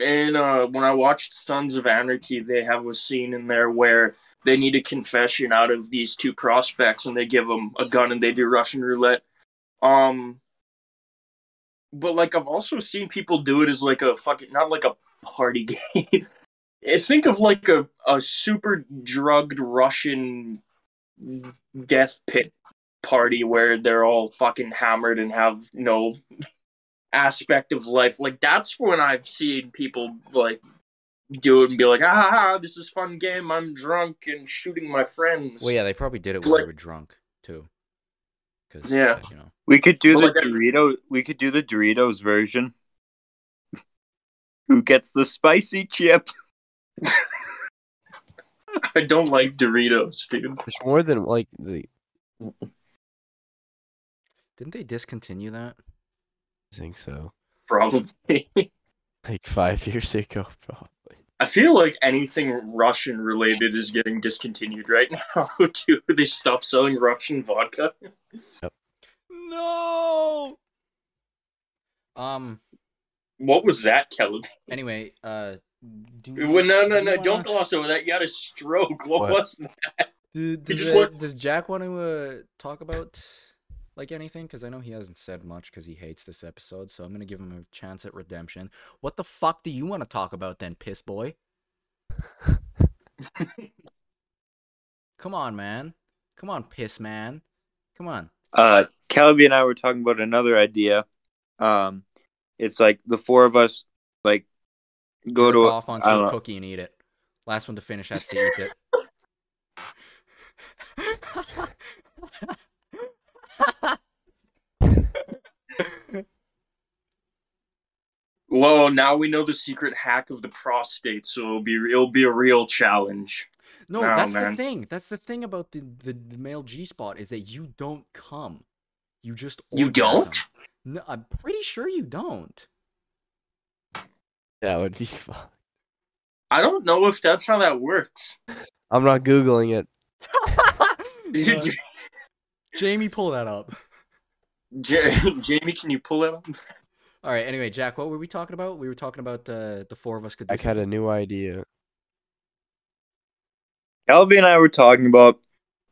and uh, when I watched Sons of Anarchy, they have a scene in there where they need a confession out of these two prospects, and they give them a gun and they do Russian roulette. Um, but like I've also seen people do it as like a fucking not like a party [laughs] game. I think of like a a super drugged Russian death pit party where they're all fucking hammered and have no aspect of life. Like that's when I've seen people like do it and be like, ah, ha, ha, this is fun game. I'm drunk and shooting my friends. Well, yeah, they probably did it when Like- they were drunk too. Cause Yeah. you know. We could do But the like Dorito. We could do the Doritos version. [laughs] Who gets the spicy chip? I don't like Doritos, dude. It's more than like the. Didn't they discontinue that? I think so. Probably. [laughs] Like five years ago, probably. I feel like anything Russian related is getting discontinued right now. [laughs] too. They stopped selling Russian vodka. Yep. No. Um. What was that, Kelly? Anyway, uh. Do, Well, no, no, do no! you Don't wanna- gloss over that. You had a stroke. [laughs] What, What? was that? Do, does, just uh, want- does Jack want to uh, talk about like anything? Because I know he hasn't said much because he hates this episode. So I'm gonna give him a chance at redemption. What the fuck do you want to talk about then, piss boy? Come on, man. Come on, piss man. Come on. Uh, Kelby and I were talking about another idea. Um, it's like the four of us, like, go to. off onto I a cookie and eat it. Last one to finish has to eat it. [laughs] Well, now we know the secret hack of the prostate, so it'll be it'll be a real challenge. No, No, that's the thing. That's the thing about the, the, the male G spot is that you don't come. You just You don't? No, I'm pretty sure you don't. That would be [laughs] fun. I don't know if that's how that works. I'm not googling it. Uh, [laughs] Jamie, pull that up. Ja- [laughs] Jamie, can you pull it up? All right. Anyway, Jack, what were we talking about? We were talking about uh, the four of us could. Do I had a new idea. Kelby and I were talking about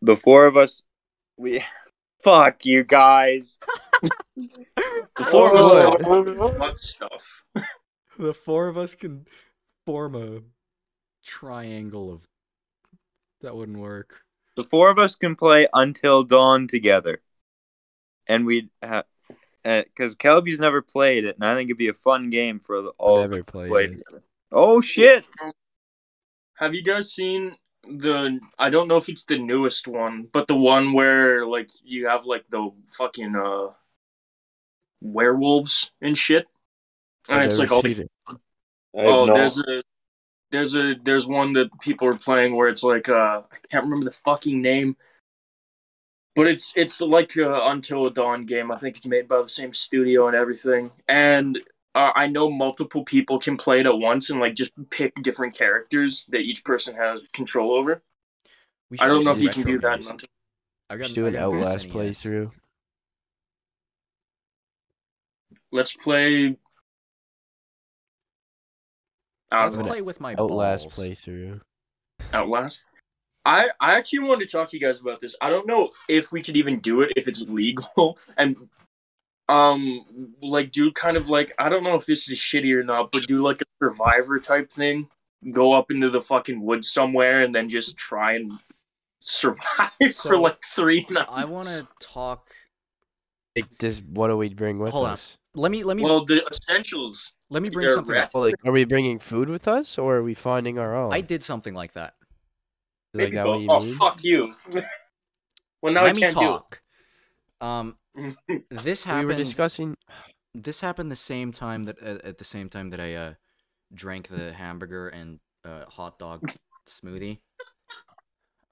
the four of us. We fuck you guys. The four of us What? talk about butt stuff. The four of us can form a triangle of. That wouldn't work. The four of us can play Until Dawn together, and we have because Kelby's never played it, and I think it'd be a fun game for the, all of us Never to played play it. Oh shit! Have you guys seen the? I don't know if it's the newest one, but the one where like you have like the fucking uh werewolves and shit. And it's never like all the. Oh, there's a there's a there's one that people are playing where it's like uh I can't remember the fucking name. But it's it's like uh, Until Dawn game. I think it's made by the same studio and everything. And uh, I know multiple people can play it at once and like just pick different characters that each person has control over. I don't know if you can retro do that in. Until. I got, Just do an Outlast playthrough. Let's play. I know. play with my Outlast balls. playthrough. Outlast. I I actually wanted to talk to you guys about this. I don't know if we could even do it if it's legal [laughs] and um like do kind of like I don't know if this is shitty or not, but do like a survivor type thing. Go up into the fucking woods somewhere and then just try and survive [laughs] for like three nights. I want to talk. Like, this, what do we bring with Hold us? Let me let me Well, the essentials. let me bring something rat- up. Well, like, are we bringing food with us, or are we finding our own? I did something like that. Is like Maybe that what both. you oh mean? fuck you. [laughs] well, now I let me can't talk. Um, do [laughs] it. this We were happened. discussing. This happened the same time that uh, at the same time that I uh drank the hamburger and uh, hot dog smoothie.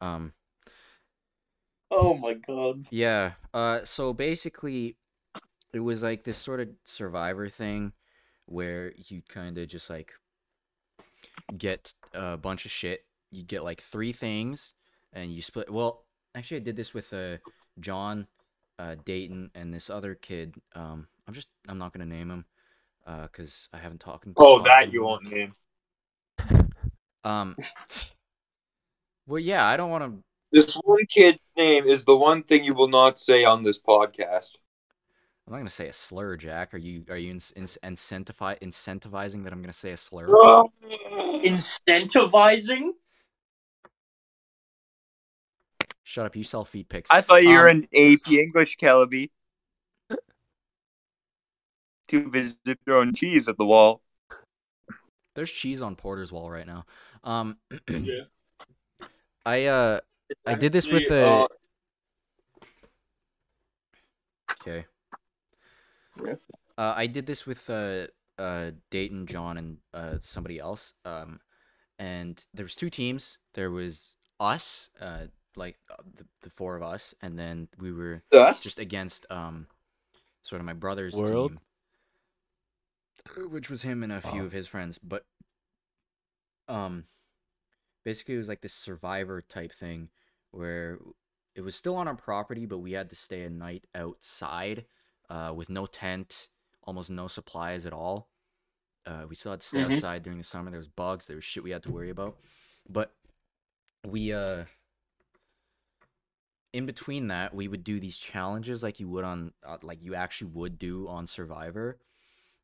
Um. oh my god. Yeah. Uh. So basically, it was like this sort of survivor thing, where you kind of just like get a bunch of shit. You get like three things, and you split. Well, actually, I did this with uh John, uh Dayton, and this other kid. Um, I'm just I'm not gonna name him, uh, cause I haven't talked. Oh, to that him. you won't name. Um. Well, yeah, I don't want to. This one kid's name is the one thing you will not say on this podcast. I'm not gonna say a slur, Jack. Are you are you in, in, incentivi- incentivizing that I'm gonna say a slur? Incentivizing? Shut up! You sell feet pics. I thought you were Um, an AP English, Calaby. [laughs] To visit your own cheese at the wall. There's cheese on Porter's wall right now. Um, Yeah. [clears throat] I uh, I did this with a. uh, Okay. Yeah. Uh, I did this with uh, uh, Dayton, John, and uh, somebody else. Um, and there was two teams. There was us, uh, like uh, the, the four of us, and then we were Us? just against um, sort of my brother's World? team, which was him and a few Wow. of his friends. But um, basically, it was like this survivor type thing where it was still on our property, but we had to stay a night outside uh, with no tent, almost no supplies at all. Uh, we still had to stay Mhm. outside during the summer. There was bugs. There was shit we had to worry about. But we uh in between that, we would do these challenges like you would on uh, like you actually would do on Survivor.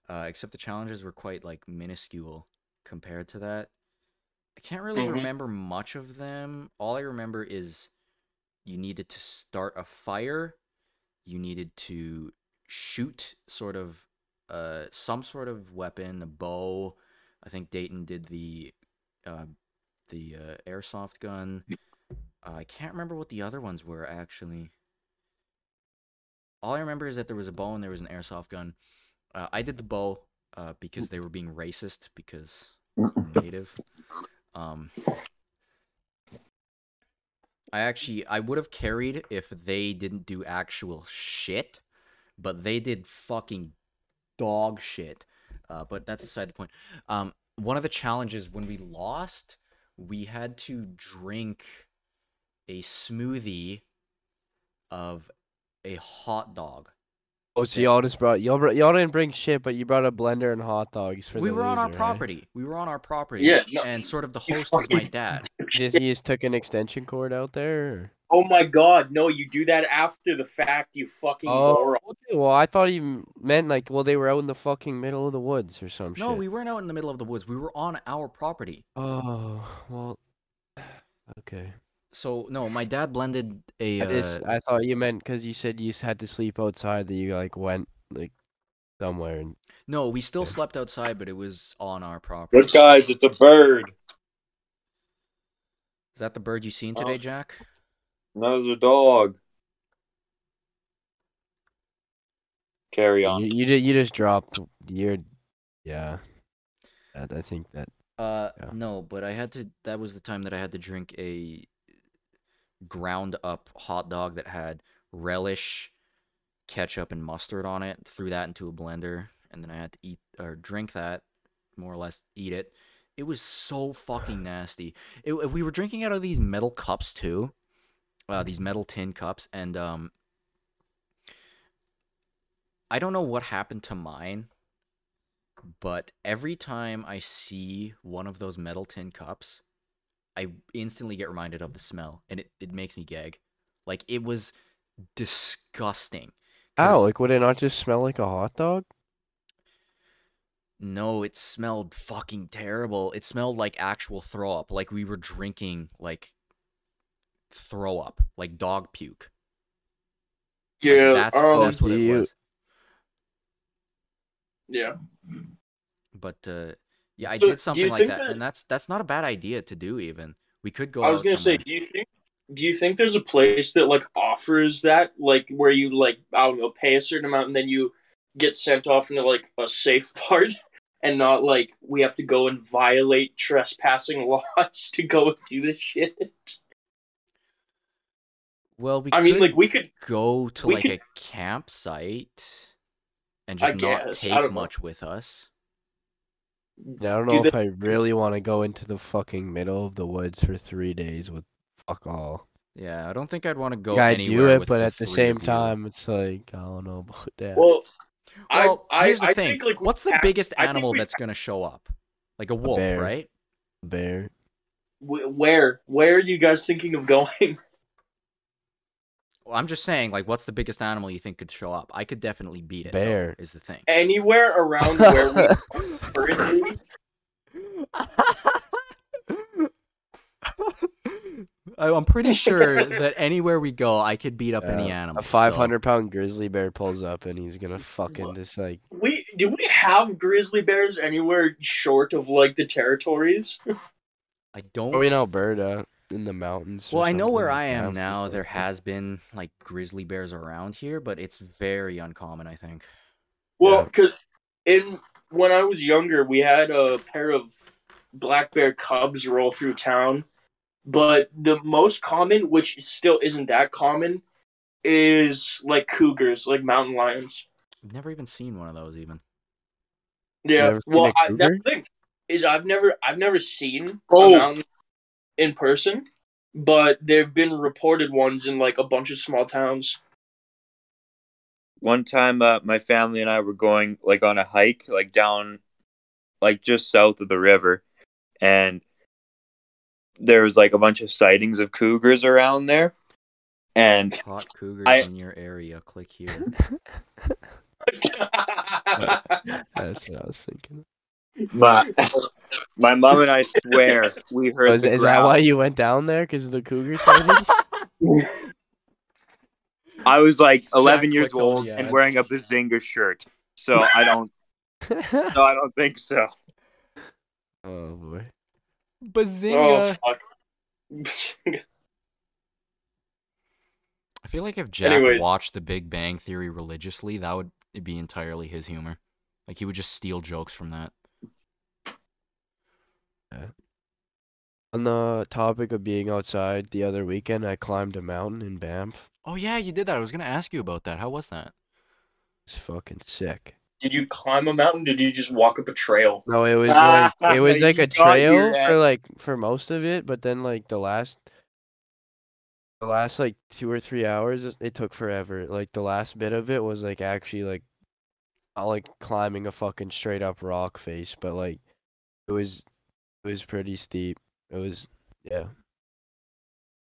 Uh, except the challenges were quite like minuscule compared to that. I can't really Mhm. remember much of them. All I remember is you needed to start a fire, you needed to shoot sort of uh some sort of weapon, a bow. I think Dayton did the uh the uh, airsoft gun. Uh, I can't remember what the other ones were actually. All I remember is that there was a bow and there was an airsoft gun. Uh, I did the bow. uh, because they were being racist because I'm [laughs] native. Um, I actually I would have carried if they didn't do actual shit, but they did fucking dog shit. Uh, but that's aside the point. Um, one of the challenges when we lost, we had to drink a smoothie of a hot dog. Oh, so y'all just brought y'all br- y'all didn't bring shit, but you brought a blender and hot dogs for the loser. we the were on our loser, eh? property. We were on our property. Yeah, no, and sort of the host was my dad. You just, you just took an extension cord out there. Or? Oh my god, no, you do that after the fact, you fucking Oh, moron. okay. Well, I thought he meant like, well, they were out in the fucking middle of the woods or some No, shit. we weren't out in the middle of the woods. We were on our property. Oh, well, [sighs] okay. So no, my dad blended a. I just, Uh, I thought you meant because you said you had to sleep outside that you like went like somewhere and no, we still Yeah. slept outside, but it was on our property. Look, guys, it's a bird. Is that the bird you seen today, Oh. Jack? That was a dog. Carry on. you, you did you just dropped your yeah. That, I think that Uh, Yeah. no, but I had to. That was the time that I had to drink a ground up hot dog that had relish, ketchup, and mustard on it. Threw that into a blender, and then I had to eat or drink that, more or less eat it. It was so fucking nasty. It, we were drinking out of these metal cups too, uh, these metal tin cups, and um, I don't know what happened to mine, but every time I see one of those metal tin cups, I instantly get reminded of the smell, and it, it makes me gag. Like it was disgusting. Ow, like would it not just smell like a hot dog? No, it smelled fucking terrible. It smelled like actual throw up. Like we were drinking like throw up, like dog puke. Like, Yeah, that's um, that's what it you- was. yeah. But uh, yeah, I So, did something like that, that- and that's that's not a bad idea to do. Even we could go. I was gonna say, do you think do you think there's a place that like offers that, like where you like I don't know, pay a certain amount and then you get sent off into like a safe [laughs] part and not like we have to go and violate trespassing [laughs] laws to go and do this shit? Well, we I mean, could like we could go to like could- a campsite and I just not guess, I take don't know. much with us. Yeah, I don't know they- if I really want to go into the fucking middle of the woods for three days with fuck all. Yeah, I don't think I'd want to go Like, I do it, with but the at the same time, it's like I don't know about [laughs] that. well Well, I, I, the I thing. think like What's the have- biggest I animal we that's gonna show up? Like a wolf, bear. right? Bear. Where? Where are you guys thinking of [laughs] going? Well, I'm just saying, like, what's the biggest animal you think could show up? I could definitely beat it. though, Bear. is the thing. Anywhere around where we [laughs] are currently? I- I'm pretty sure that anywhere we go, I could beat up any animal. A so- 500 pound grizzly bear pulls up and he's gonna fucking just like We do we have grizzly bears anywhere short of like the territories? I don't. Know. Oh in Alberta in the mountains. Well, I know where I am that. now. There has been like grizzly bears around here, but it's very uncommon. I think. Well, Yeah. because in when I was younger, we had a pair of black bear cubs roll through town, but the most common, which still isn't that common, is like cougars, like mountain lions. I've never even seen one of those. Even. Yeah, well, a I, that's cougar? the thing is I've never I've never seen Oh. a mountain in person, but there've been reported ones in like a bunch of small towns. One time, uh, my family and I were going like on a hike, like down, like just south of the river, and there was like a bunch of sightings of cougars around there, and Hot cougars I- in your area. Click here. [laughs] [laughs] That's what I was thinking. My [laughs] my mom and I swear we heard. Oh, is, the is that why you went down there? Because of the cougar sightings? [laughs] I was like 11 Jack years clicked on old the and ads. wearing a Bazinga shirt, so I don't. [laughs] no, I don't think so. oh boy. oh Bazinga! fuck. I feel like if Jack Anyways. watched The Big Bang Theory religiously, that would be entirely his humor. Like he would just steal jokes from that. On the topic of being outside, the other weekend I climbed a mountain in Banff. Oh yeah, you did that. I was gonna ask you about that. How was that? It's fucking sick. Did you climb a mountain? Did you just walk up a trail? No, it was Ah, like it was [laughs] like you a got trail your for ass. like for most of it, but then like the last the last like two or three hours it- it took forever. Like the last bit of it was like actually like not like climbing a fucking straight up rock face, but like it was it was pretty steep. It was yeah.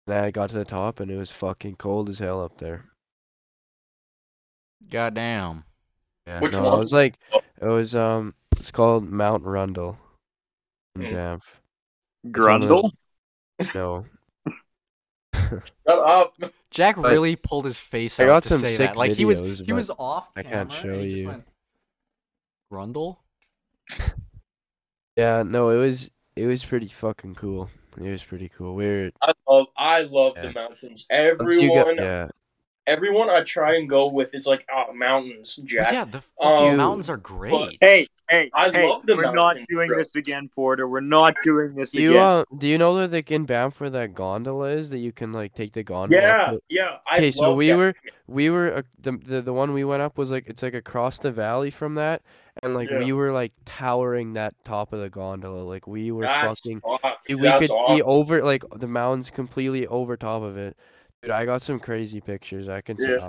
Then I got to the top and it was fucking cold as hell up there. Goddamn. Yeah, Which no, one? it was like it was um it's called Mount Rundle in Hmm. Banff. It's the- Grundle. No. [laughs] [laughs] Shut up. Jack But- really pulled his face I out got to some say sick that. Like he was he was off I can't show and he just you. went Grundle? [laughs] Yeah, no, it was it was pretty fucking cool. It was pretty cool. We're I love I love Yeah. the mountains. Everyone get yeah, everyone I try and go with is like, oh mountains, Jack. yeah, the fucking Um, mountains are great. Hey, hey, I hey, love the we're not doing bro. this again, Porter. We're not doing this do you again. uh do you know where the in Banff where that gondola is that you can like take the gondola? Yeah, to- yeah. I Okay, so we that. were we were uh, the, the the one we went up was like it's like across the valley from that, and like Yeah. we were like towering that top of the gondola. Like we were That's fucking. fucked. We That's could see awesome. over like the mountains completely over top of it. Dude, I got some crazy pictures. I can Yeah. you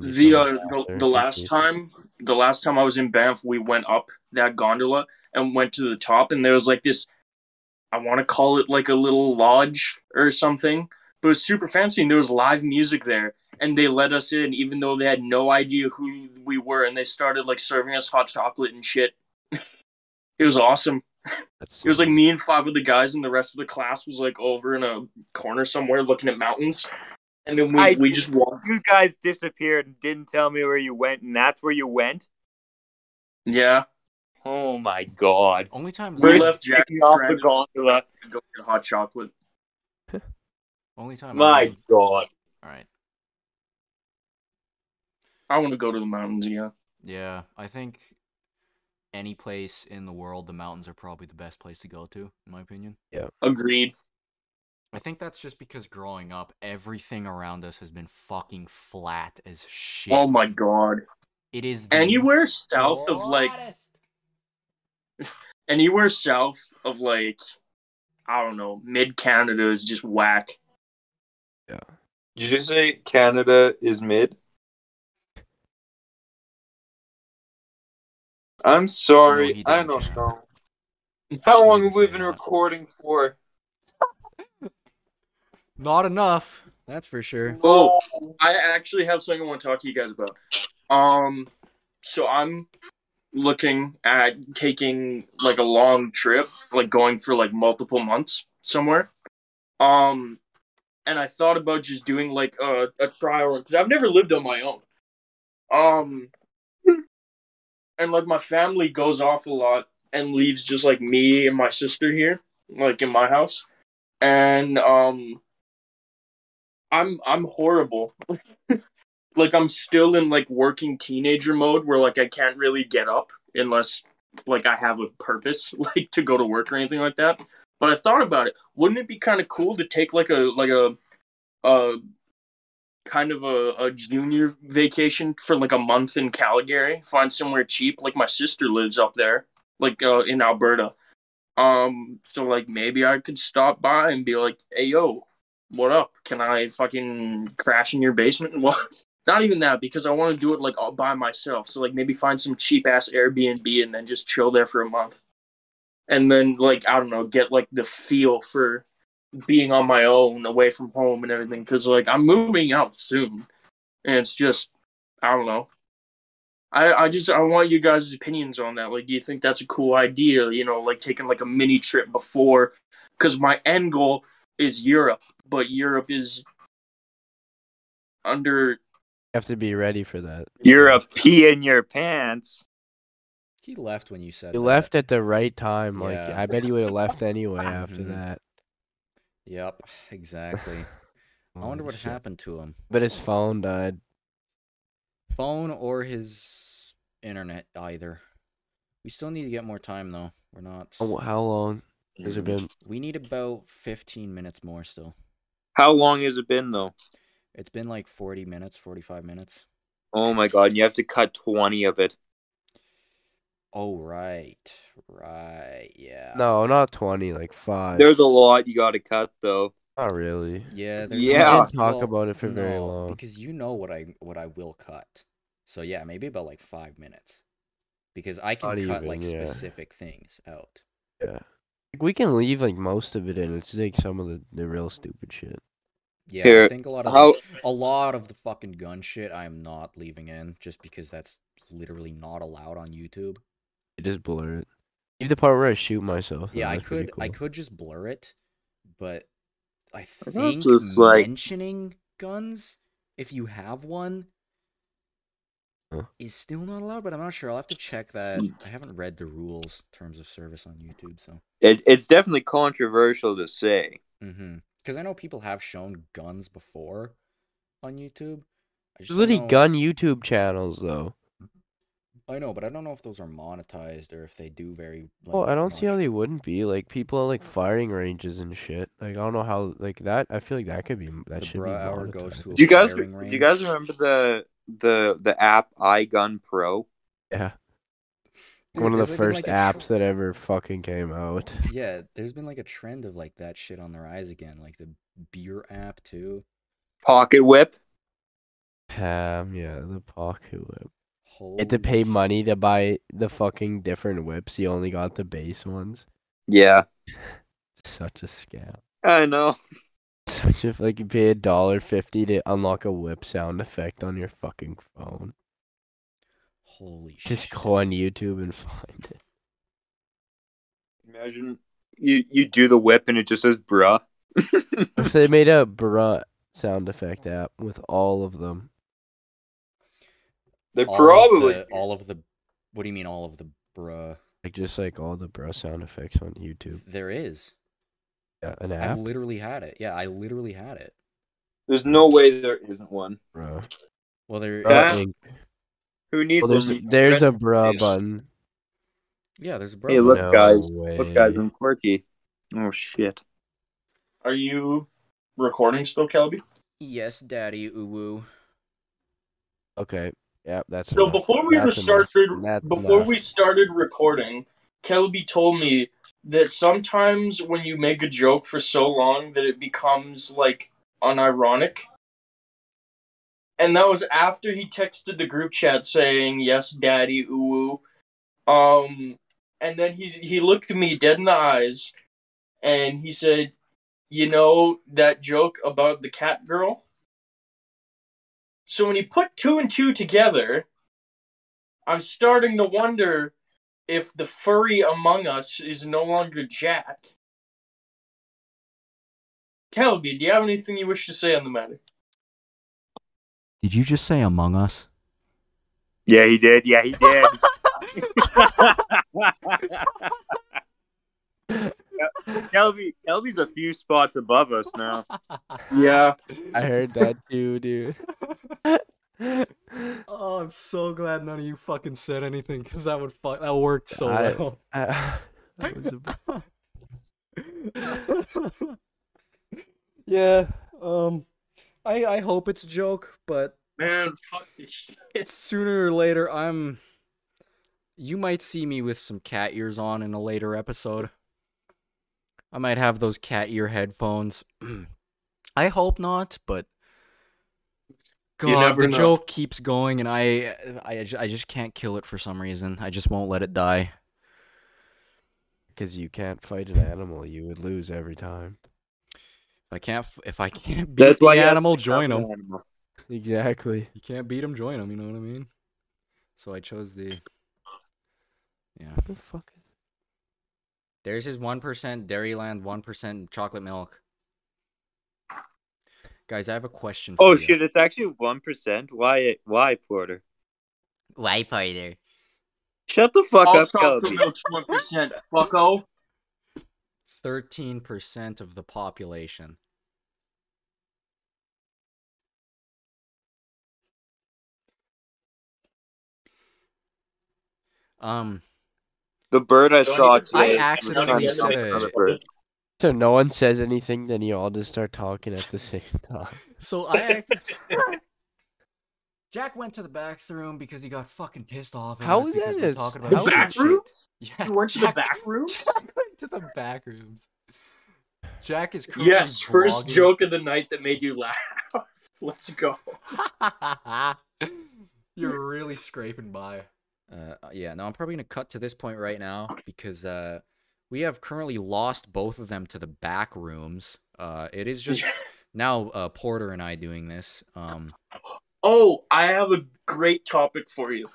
The uh, the, the last time the last time I was in Banff, we went up that gondola and went to the top, and there was like this. I want to call it like a little lodge or something, but it was super fancy, and there was live music there, and they let us in, even though they had no idea who we were, and they started like serving us hot chocolate and shit. [laughs] it was awesome. That's It was like me and five of the guys, and the rest of the class was like over in a corner somewhere looking at mountains, and then we I- we just walked. You guys disappeared and didn't tell me where you went, and that's where you went. Yeah, Oh my god! Only time we We're left Jack off the stranded gondola. to go get hot chocolate. [laughs] only time I My god! All right. I want to go to the mountains again. Yeah, I think any place in the world, the mountains are probably the best place to go to, in my opinion. Yeah. Agreed. I think that's just because growing up, everything around us has been fucking flat as shit. Oh my god. It is the Anywhere south of like [laughs] anywhere south of like I don't know, mid Canada is just whack. Yeah. Did you just say Canada is mid? I'm sorry. he I don't know. How long didn't have we been recording for? Not enough. That's for sure. Oh, I actually have something I want to talk to you guys about. Um, so I'm looking at taking like a long trip, like going for like multiple months somewhere. Um, and I thought about just doing like a, a trial because I've never lived on my own. Um, and like my family goes off a lot and leaves just like me and my sister here, like in my house, and um. I'm I'm horrible. [laughs] like I'm still in like working teenager mode where like I can't really get up unless like I have a purpose [laughs] like to go to work or anything like that. But I thought about it. Wouldn't it be kind of cool to take like a like a uh kind of a, a junior vacation for like a month in Calgary, find somewhere cheap like my sister lives up there, like uh, in Alberta. Um so like maybe I could stop by and be like, "Hey yo, what up? Can I fucking crash in your basement? [laughs] Well, not even that because I want to do it like all by myself. So like maybe find some cheap ass Airbnb and then just chill there for a month, and then like I don't know, get like the feel for being on my own, away from home and everything. Because like I'm moving out soon, and it's just I don't know. I, I just I want you guys' opinions on that. Like, do you think that's a cool idea? You know, like taking like a mini trip before, because my end goal is Europe, but Europe is under You have to be ready for that. You're a pee in your pants. He left when you said You that. left at the right time. Like Yeah. I bet he would have left [laughs] anyway after Mhm. that. Yep, exactly. [sighs] I wonder what shit. happened to him. But his phone died. Phone or his internet, either. We still need to get more time though. We're not. Oh, how long has it mm. been? We need about 15 minutes more still. How long has it been though? It's been like 40 minutes, 45 minutes. Oh my god, you have to cut twenty of it. Oh, right. Right. Yeah. No, not twenty, like five. There's a lot you gotta cut though. Not really. Yeah. Yeah. We didn't talk well, about it for very no, long. because you know what I what I will cut. So yeah, maybe about like five minutes, because I can Not cut even, like yeah. specific things out. Yeah. Like, we can leave like most of it in. It's like some of the, the real stupid shit. Yeah, Here, I think a lot of How the, a lot of the fucking gun shit I'm not leaving in just because that's literally not allowed on YouTube. You just blur it. Leave the part where I shoot myself. though, Yeah, I that's pretty could I cool. could just blur it, but I thought think just, like- mentioning guns if you have one Huh. is still not allowed, but I'm not sure. I'll have to check that. I haven't read the rules terms of service on YouTube, so it, it's definitely controversial to say. mm-hmm. Cuz I know people have shown guns before on YouTube. I just There's don't literally know- gun YouTube channels though. I know, but I don't know if those are monetized or if they do very like Well, I don't see how they wouldn't be. Like people at like firing ranges and shit. Like I don't know how like that. I feel like that could be that The should be hour goes to a Do you guys firing do you guys remember the the the app iGun Pro? Yeah, Dude, one of the there's, like, been, first like, a tr- apps that ever fucking came out. [laughs] Yeah, there's been like a trend of like that shit on the rise again, like the beer app too. Pocket Whip. Um, yeah, the pocket whip. You Holy had to pay sh- money to buy the fucking different whips. You only got the base ones. Yeah, [laughs] Such a scam. I know. [laughs] Such a like you pay a dollar fifty to unlock a whip sound effect on your fucking phone. Holy Just shit. Just go on YouTube and [laughs] find it. Imagine you you do the whip and it just says bruh. If they made a bruh sound effect app with all of them, They all probably of the, all of the what do you mean all of the bruh? like just like all the bruh sound effects on YouTube. There is. Yeah, an I literally had it. Yeah, I literally had it. There's no way there isn't one. bruh. Well there Bruh Yeah. Inc. Who needs Well, there's a a, there's a friend- bruh button. Yeah, there's a bruh. Hey, look, no guys. Way. Look, guys, I'm quirky. Oh shit. Are you recording still, Kelby? Yes, daddy uwu. Okay. Yeah, that's So enough. before we That's started, enough. Before enough. we started recording, Kelby told me that sometimes when you make a joke for so long that it becomes like unironic. And that was after he texted the group chat saying, "Yes, daddy, ooh." Um and then he he looked me dead in the eyes and he said, "You know that joke about the cat girl?" So when you put two and two together, I'm starting to wonder if the furry among us is no longer Jack. Kelby, do you have anything you wish to say on the matter? Did you just say among us? Yeah, he did. Yeah, he did. [laughs] [laughs] Kelby, Kelby's a few spots above us now. [laughs] Yeah. I heard that too, dude. [laughs] Oh, I'm so glad none of you fucking said anything because that would fuck. That worked so I- well. [laughs] That was a- yeah. Um, I I hope it's a joke, but Man, fuck this shit. sooner or later, I'm. You might see me with some cat ears on in a later episode. I might have those cat ear headphones. [clears throat] I hope not, but God, the know. joke keeps going, and I, I, I just can't kill it for some reason. I just won't let it die. Because you can't fight an animal, you would lose every time. If I can't, if I can't beat That's the why you have to animal, join an him. animal. Exactly. You can't beat him, join him. You know what I mean? So I chose the. Yeah. What the fuck? Is- There's his one percent Dairyland, one percent chocolate milk. Guys, I have a question. For Oh you. shit! It's actually one percent. Why? Why, Porter? Why, Porter? Shut the fuck All up, chocolate Kelby. milk's one percent. Fucko. Thirteen percent of the population. Um, The bird I Don't saw even- today. I was accidentally trying to said make a- another bird. So no one says anything, then you all just start talking at the same time. So I act- Jack went to the bathroom because he got fucking pissed off. at How us was because that we're a- talking the about back shit shit. room? Yeah, You went to the Jack- back room? [laughs] Jack went to the back rooms. Jack is currently Yes, first vlogging. joke of the night that made you laugh. [laughs] Let's go. [laughs] You're really scraping by. Uh, yeah, no, I'm probably gonna cut to this point right now because uh, we have currently lost both of them to the back rooms. Uh, it is just [laughs] now uh, Porter and I doing this. Um, Oh, I have a great topic for you.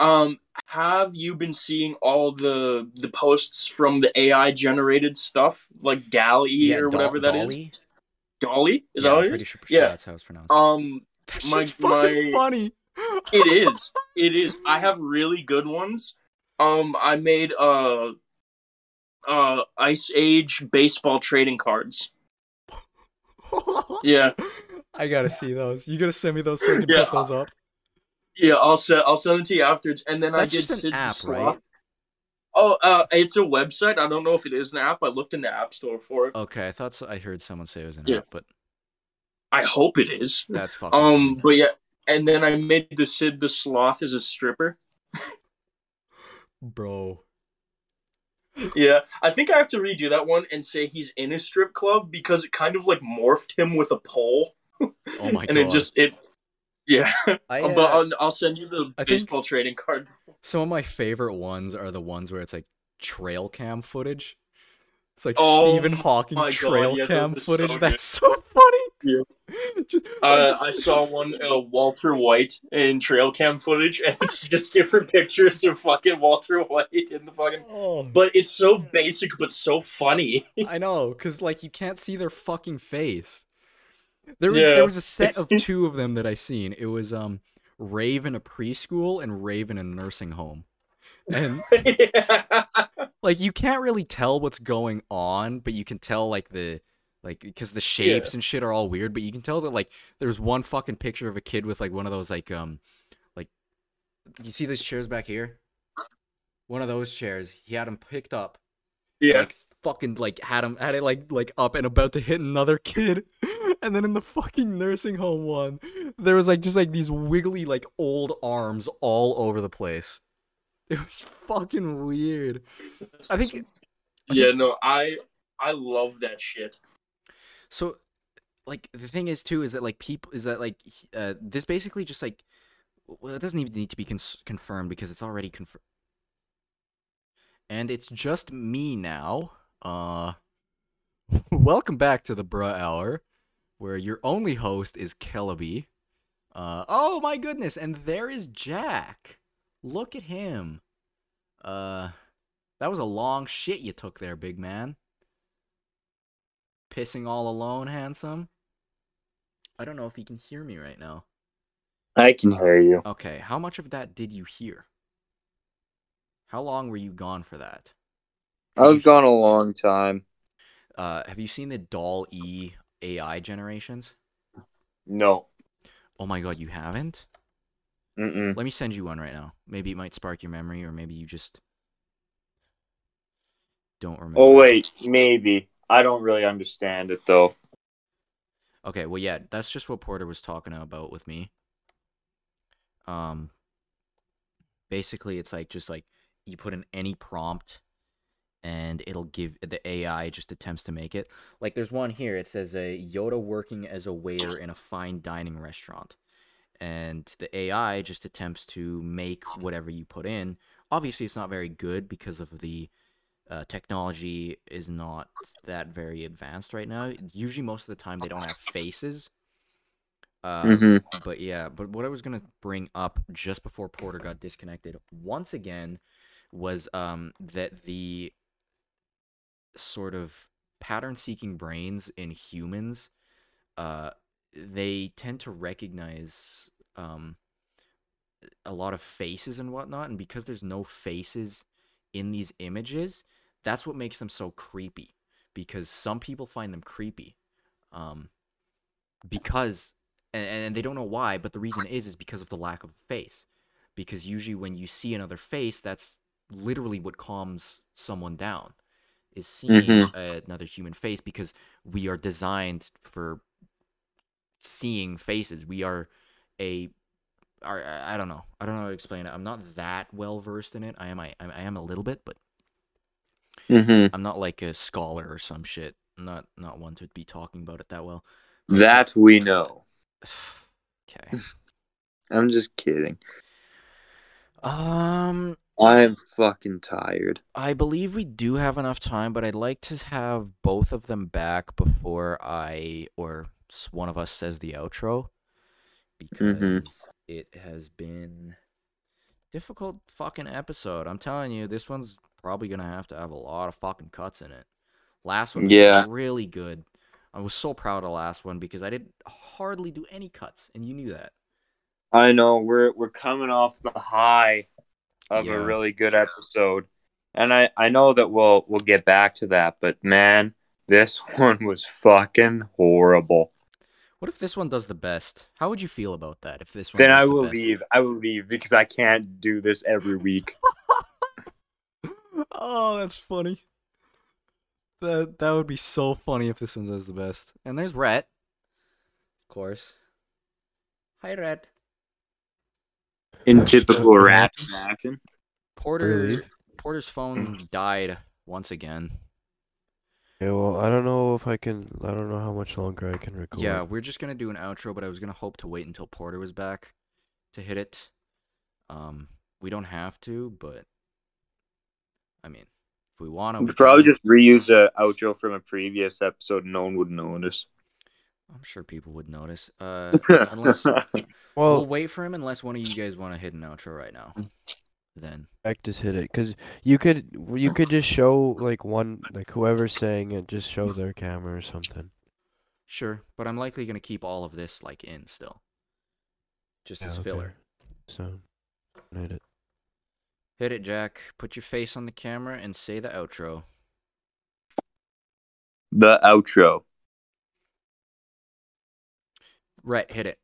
Um, have you been seeing all the the posts from the AI generated stuff, like DALL-E yeah, or whatever that is? Dolly? Dolly? Is yeah, that what I'm it pretty is? sure, Yeah. that's how it's pronounced. Um, that my- fucking my- funny. It is. It is. I have really good ones. Um, I made uh uh Ice Age baseball trading cards. [laughs] Yeah, I gotta see those. You gotta send me those so I can Yeah, put those up. yeah. I'll send I'll send them to you afterwards. And then That's I did just an app, Sloth. right? Oh, uh, it's a website. I don't know if it is an app. I looked in the app store for it. Okay, I thought so, I heard someone say it was an Yeah. app, but I hope it is. that's fucking. Um, funny. but yeah, and then I made the Sid the Sloth as a stripper. bro. Yeah, I think I have to redo that one and say he's in a strip club because it kind of like morphed him with a pole, Oh my and [laughs] god. And it just it. Yeah, I, [laughs] but uh, I'll, I'll send you the I think- baseball trading card. Some of my favorite ones are the ones where it's like trail cam footage. It's like Oh Stephen Hawking my God, trail yeah, cam are so footage. That's so funny. Yeah. Uh, I saw one uh, Walter White in trail cam footage, [laughs] and it's just different pictures of fucking Walter White in the fucking. oh, But it's so basic, but so funny. [laughs] I know, cause like you can't see their fucking face. There was Yeah. there was a set of [laughs] two of them that I seen. It was um Rave in a preschool and Rave in a nursing home. And yeah. like you can't really tell what's going on, but you can tell like the like because the shapes and shit are all weird, but you can tell that like there's one fucking picture of a kid with like one of those like um like you see these chairs back here? One of those chairs, he had them picked up yeah. like fucking like had him had it like like up and about to hit another [laughs] kid and then in the fucking nursing home one there was like just like these wiggly like old arms all over the place [laughs] it was fucking weird i think Yeah, no, I I love that shit. So like the thing is too is that like people is that like uh this basically just like well it doesn't even need to be cons- confirmed because it's already confirmed and it's just me now uh [laughs] welcome back to the bruh hour where your only host is Kelby. uh oh my goodness and there is Jack look at him uh that was a long shit you took there big man pissing all alone, handsome? I don't know if you can hear me right now. I can hear you. Okay, how much of that did you hear? How long were you gone for that? I was gone a long time. Uh, have you seen the Doll E AI generations? No. Oh my god, you haven't? Mm-mm. Let me send you one right now. Maybe it might spark your memory, or maybe you just don't remember. Oh wait, maybe. I don't really understand it though. Okay, well, yeah, that's just what Porter was talking about with me. Um, basically, it's like just like you put in any prompt, and it'll give the AI just attempts to make it. Like, there's one here. It says a Yoda working as a waiter in a fine dining restaurant, and the AI just attempts to make whatever you put in. Obviously, it's not very good because of the uh, technology is not that very advanced right now. Usually, most of the time, they don't have faces. Uh, Mm-hmm. But yeah, but what I was gonna bring up just before Porter got disconnected once again was um that the sort of pattern-seeking brains in humans, uh, they tend to recognize um a lot of faces and whatnot, and because there's no faces in these images, that's what makes them so creepy. Because some people find them creepy, um, because and, and they don't know why, but the reason is is because of the lack of a face. Because usually when you see another face, that's literally what calms someone down is seeing Mhm. another human face because we are designed for seeing faces. We are a are, I I don't know. I don't know how to explain it. I'm not that well versed in it. I am I, I am a little bit, but Mm-hmm. I'm not like a scholar or some shit. I'm not not one to be talking about it that well. That we know. [sighs] okay. [laughs] I'm just kidding. Um I'm fucking tired. I believe we do have enough time, but I'd like to have both of them back before I or one of us says the outro because Mhm. it has been difficult fucking episode. I'm telling you, this one's probably gonna have to have a lot of fucking cuts in it. Last one was Yeah. really good. I was so proud of the last one because I didn't hardly do any cuts, and you knew that. I know we're we're coming off the high of Yeah. a really good episode, and I I know that we'll we'll get back to that, but man, this [laughs] one was fucking horrible. What if this one does the best? How would you feel about that if this one? Then does I the will best? leave. I will leave because I can't do this every week. [laughs] oh, that's funny. That that would be so funny if this one does the best. And there's Rhett, of course. Hi, Rhett. In typical rap action. Porter's Porter's phone died once again. Yeah, well, I don't know if I can. I don't know how much longer I can record. Yeah, we're just gonna do an outro, but I was gonna hope to wait until Porter was back to hit it. Um, we don't have to, but I mean, if we want to, We could probably just reuse a outro from a previous episode. No one would notice. I'm sure people would notice. Uh, [laughs] unless [laughs] Well, we'll wait for him, unless one of you guys want to hit an outro right now. Then I just hit it because you could you could just show like one like whoever's saying it just show their camera or something. sure, but I'm likely gonna keep all of this like in still, just Yeah, as okay. filler. So, hit it. Hit it, Jack. Put your face on the camera and say the outro. the outro. Right, hit it.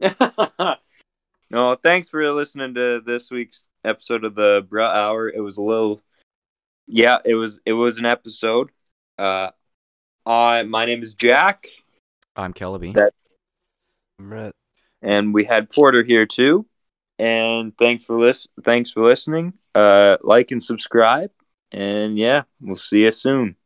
[laughs] no, thanks for listening to this week's episode of the Bruh Hour. It was a little, yeah, it was it was an episode. Uh, I my name is Jack, I'm Kelby. That- I'm Rhett. and we had Porter here too. And thanks for lis- thanks for listening. Uh, like and subscribe, and yeah, we'll see you soon.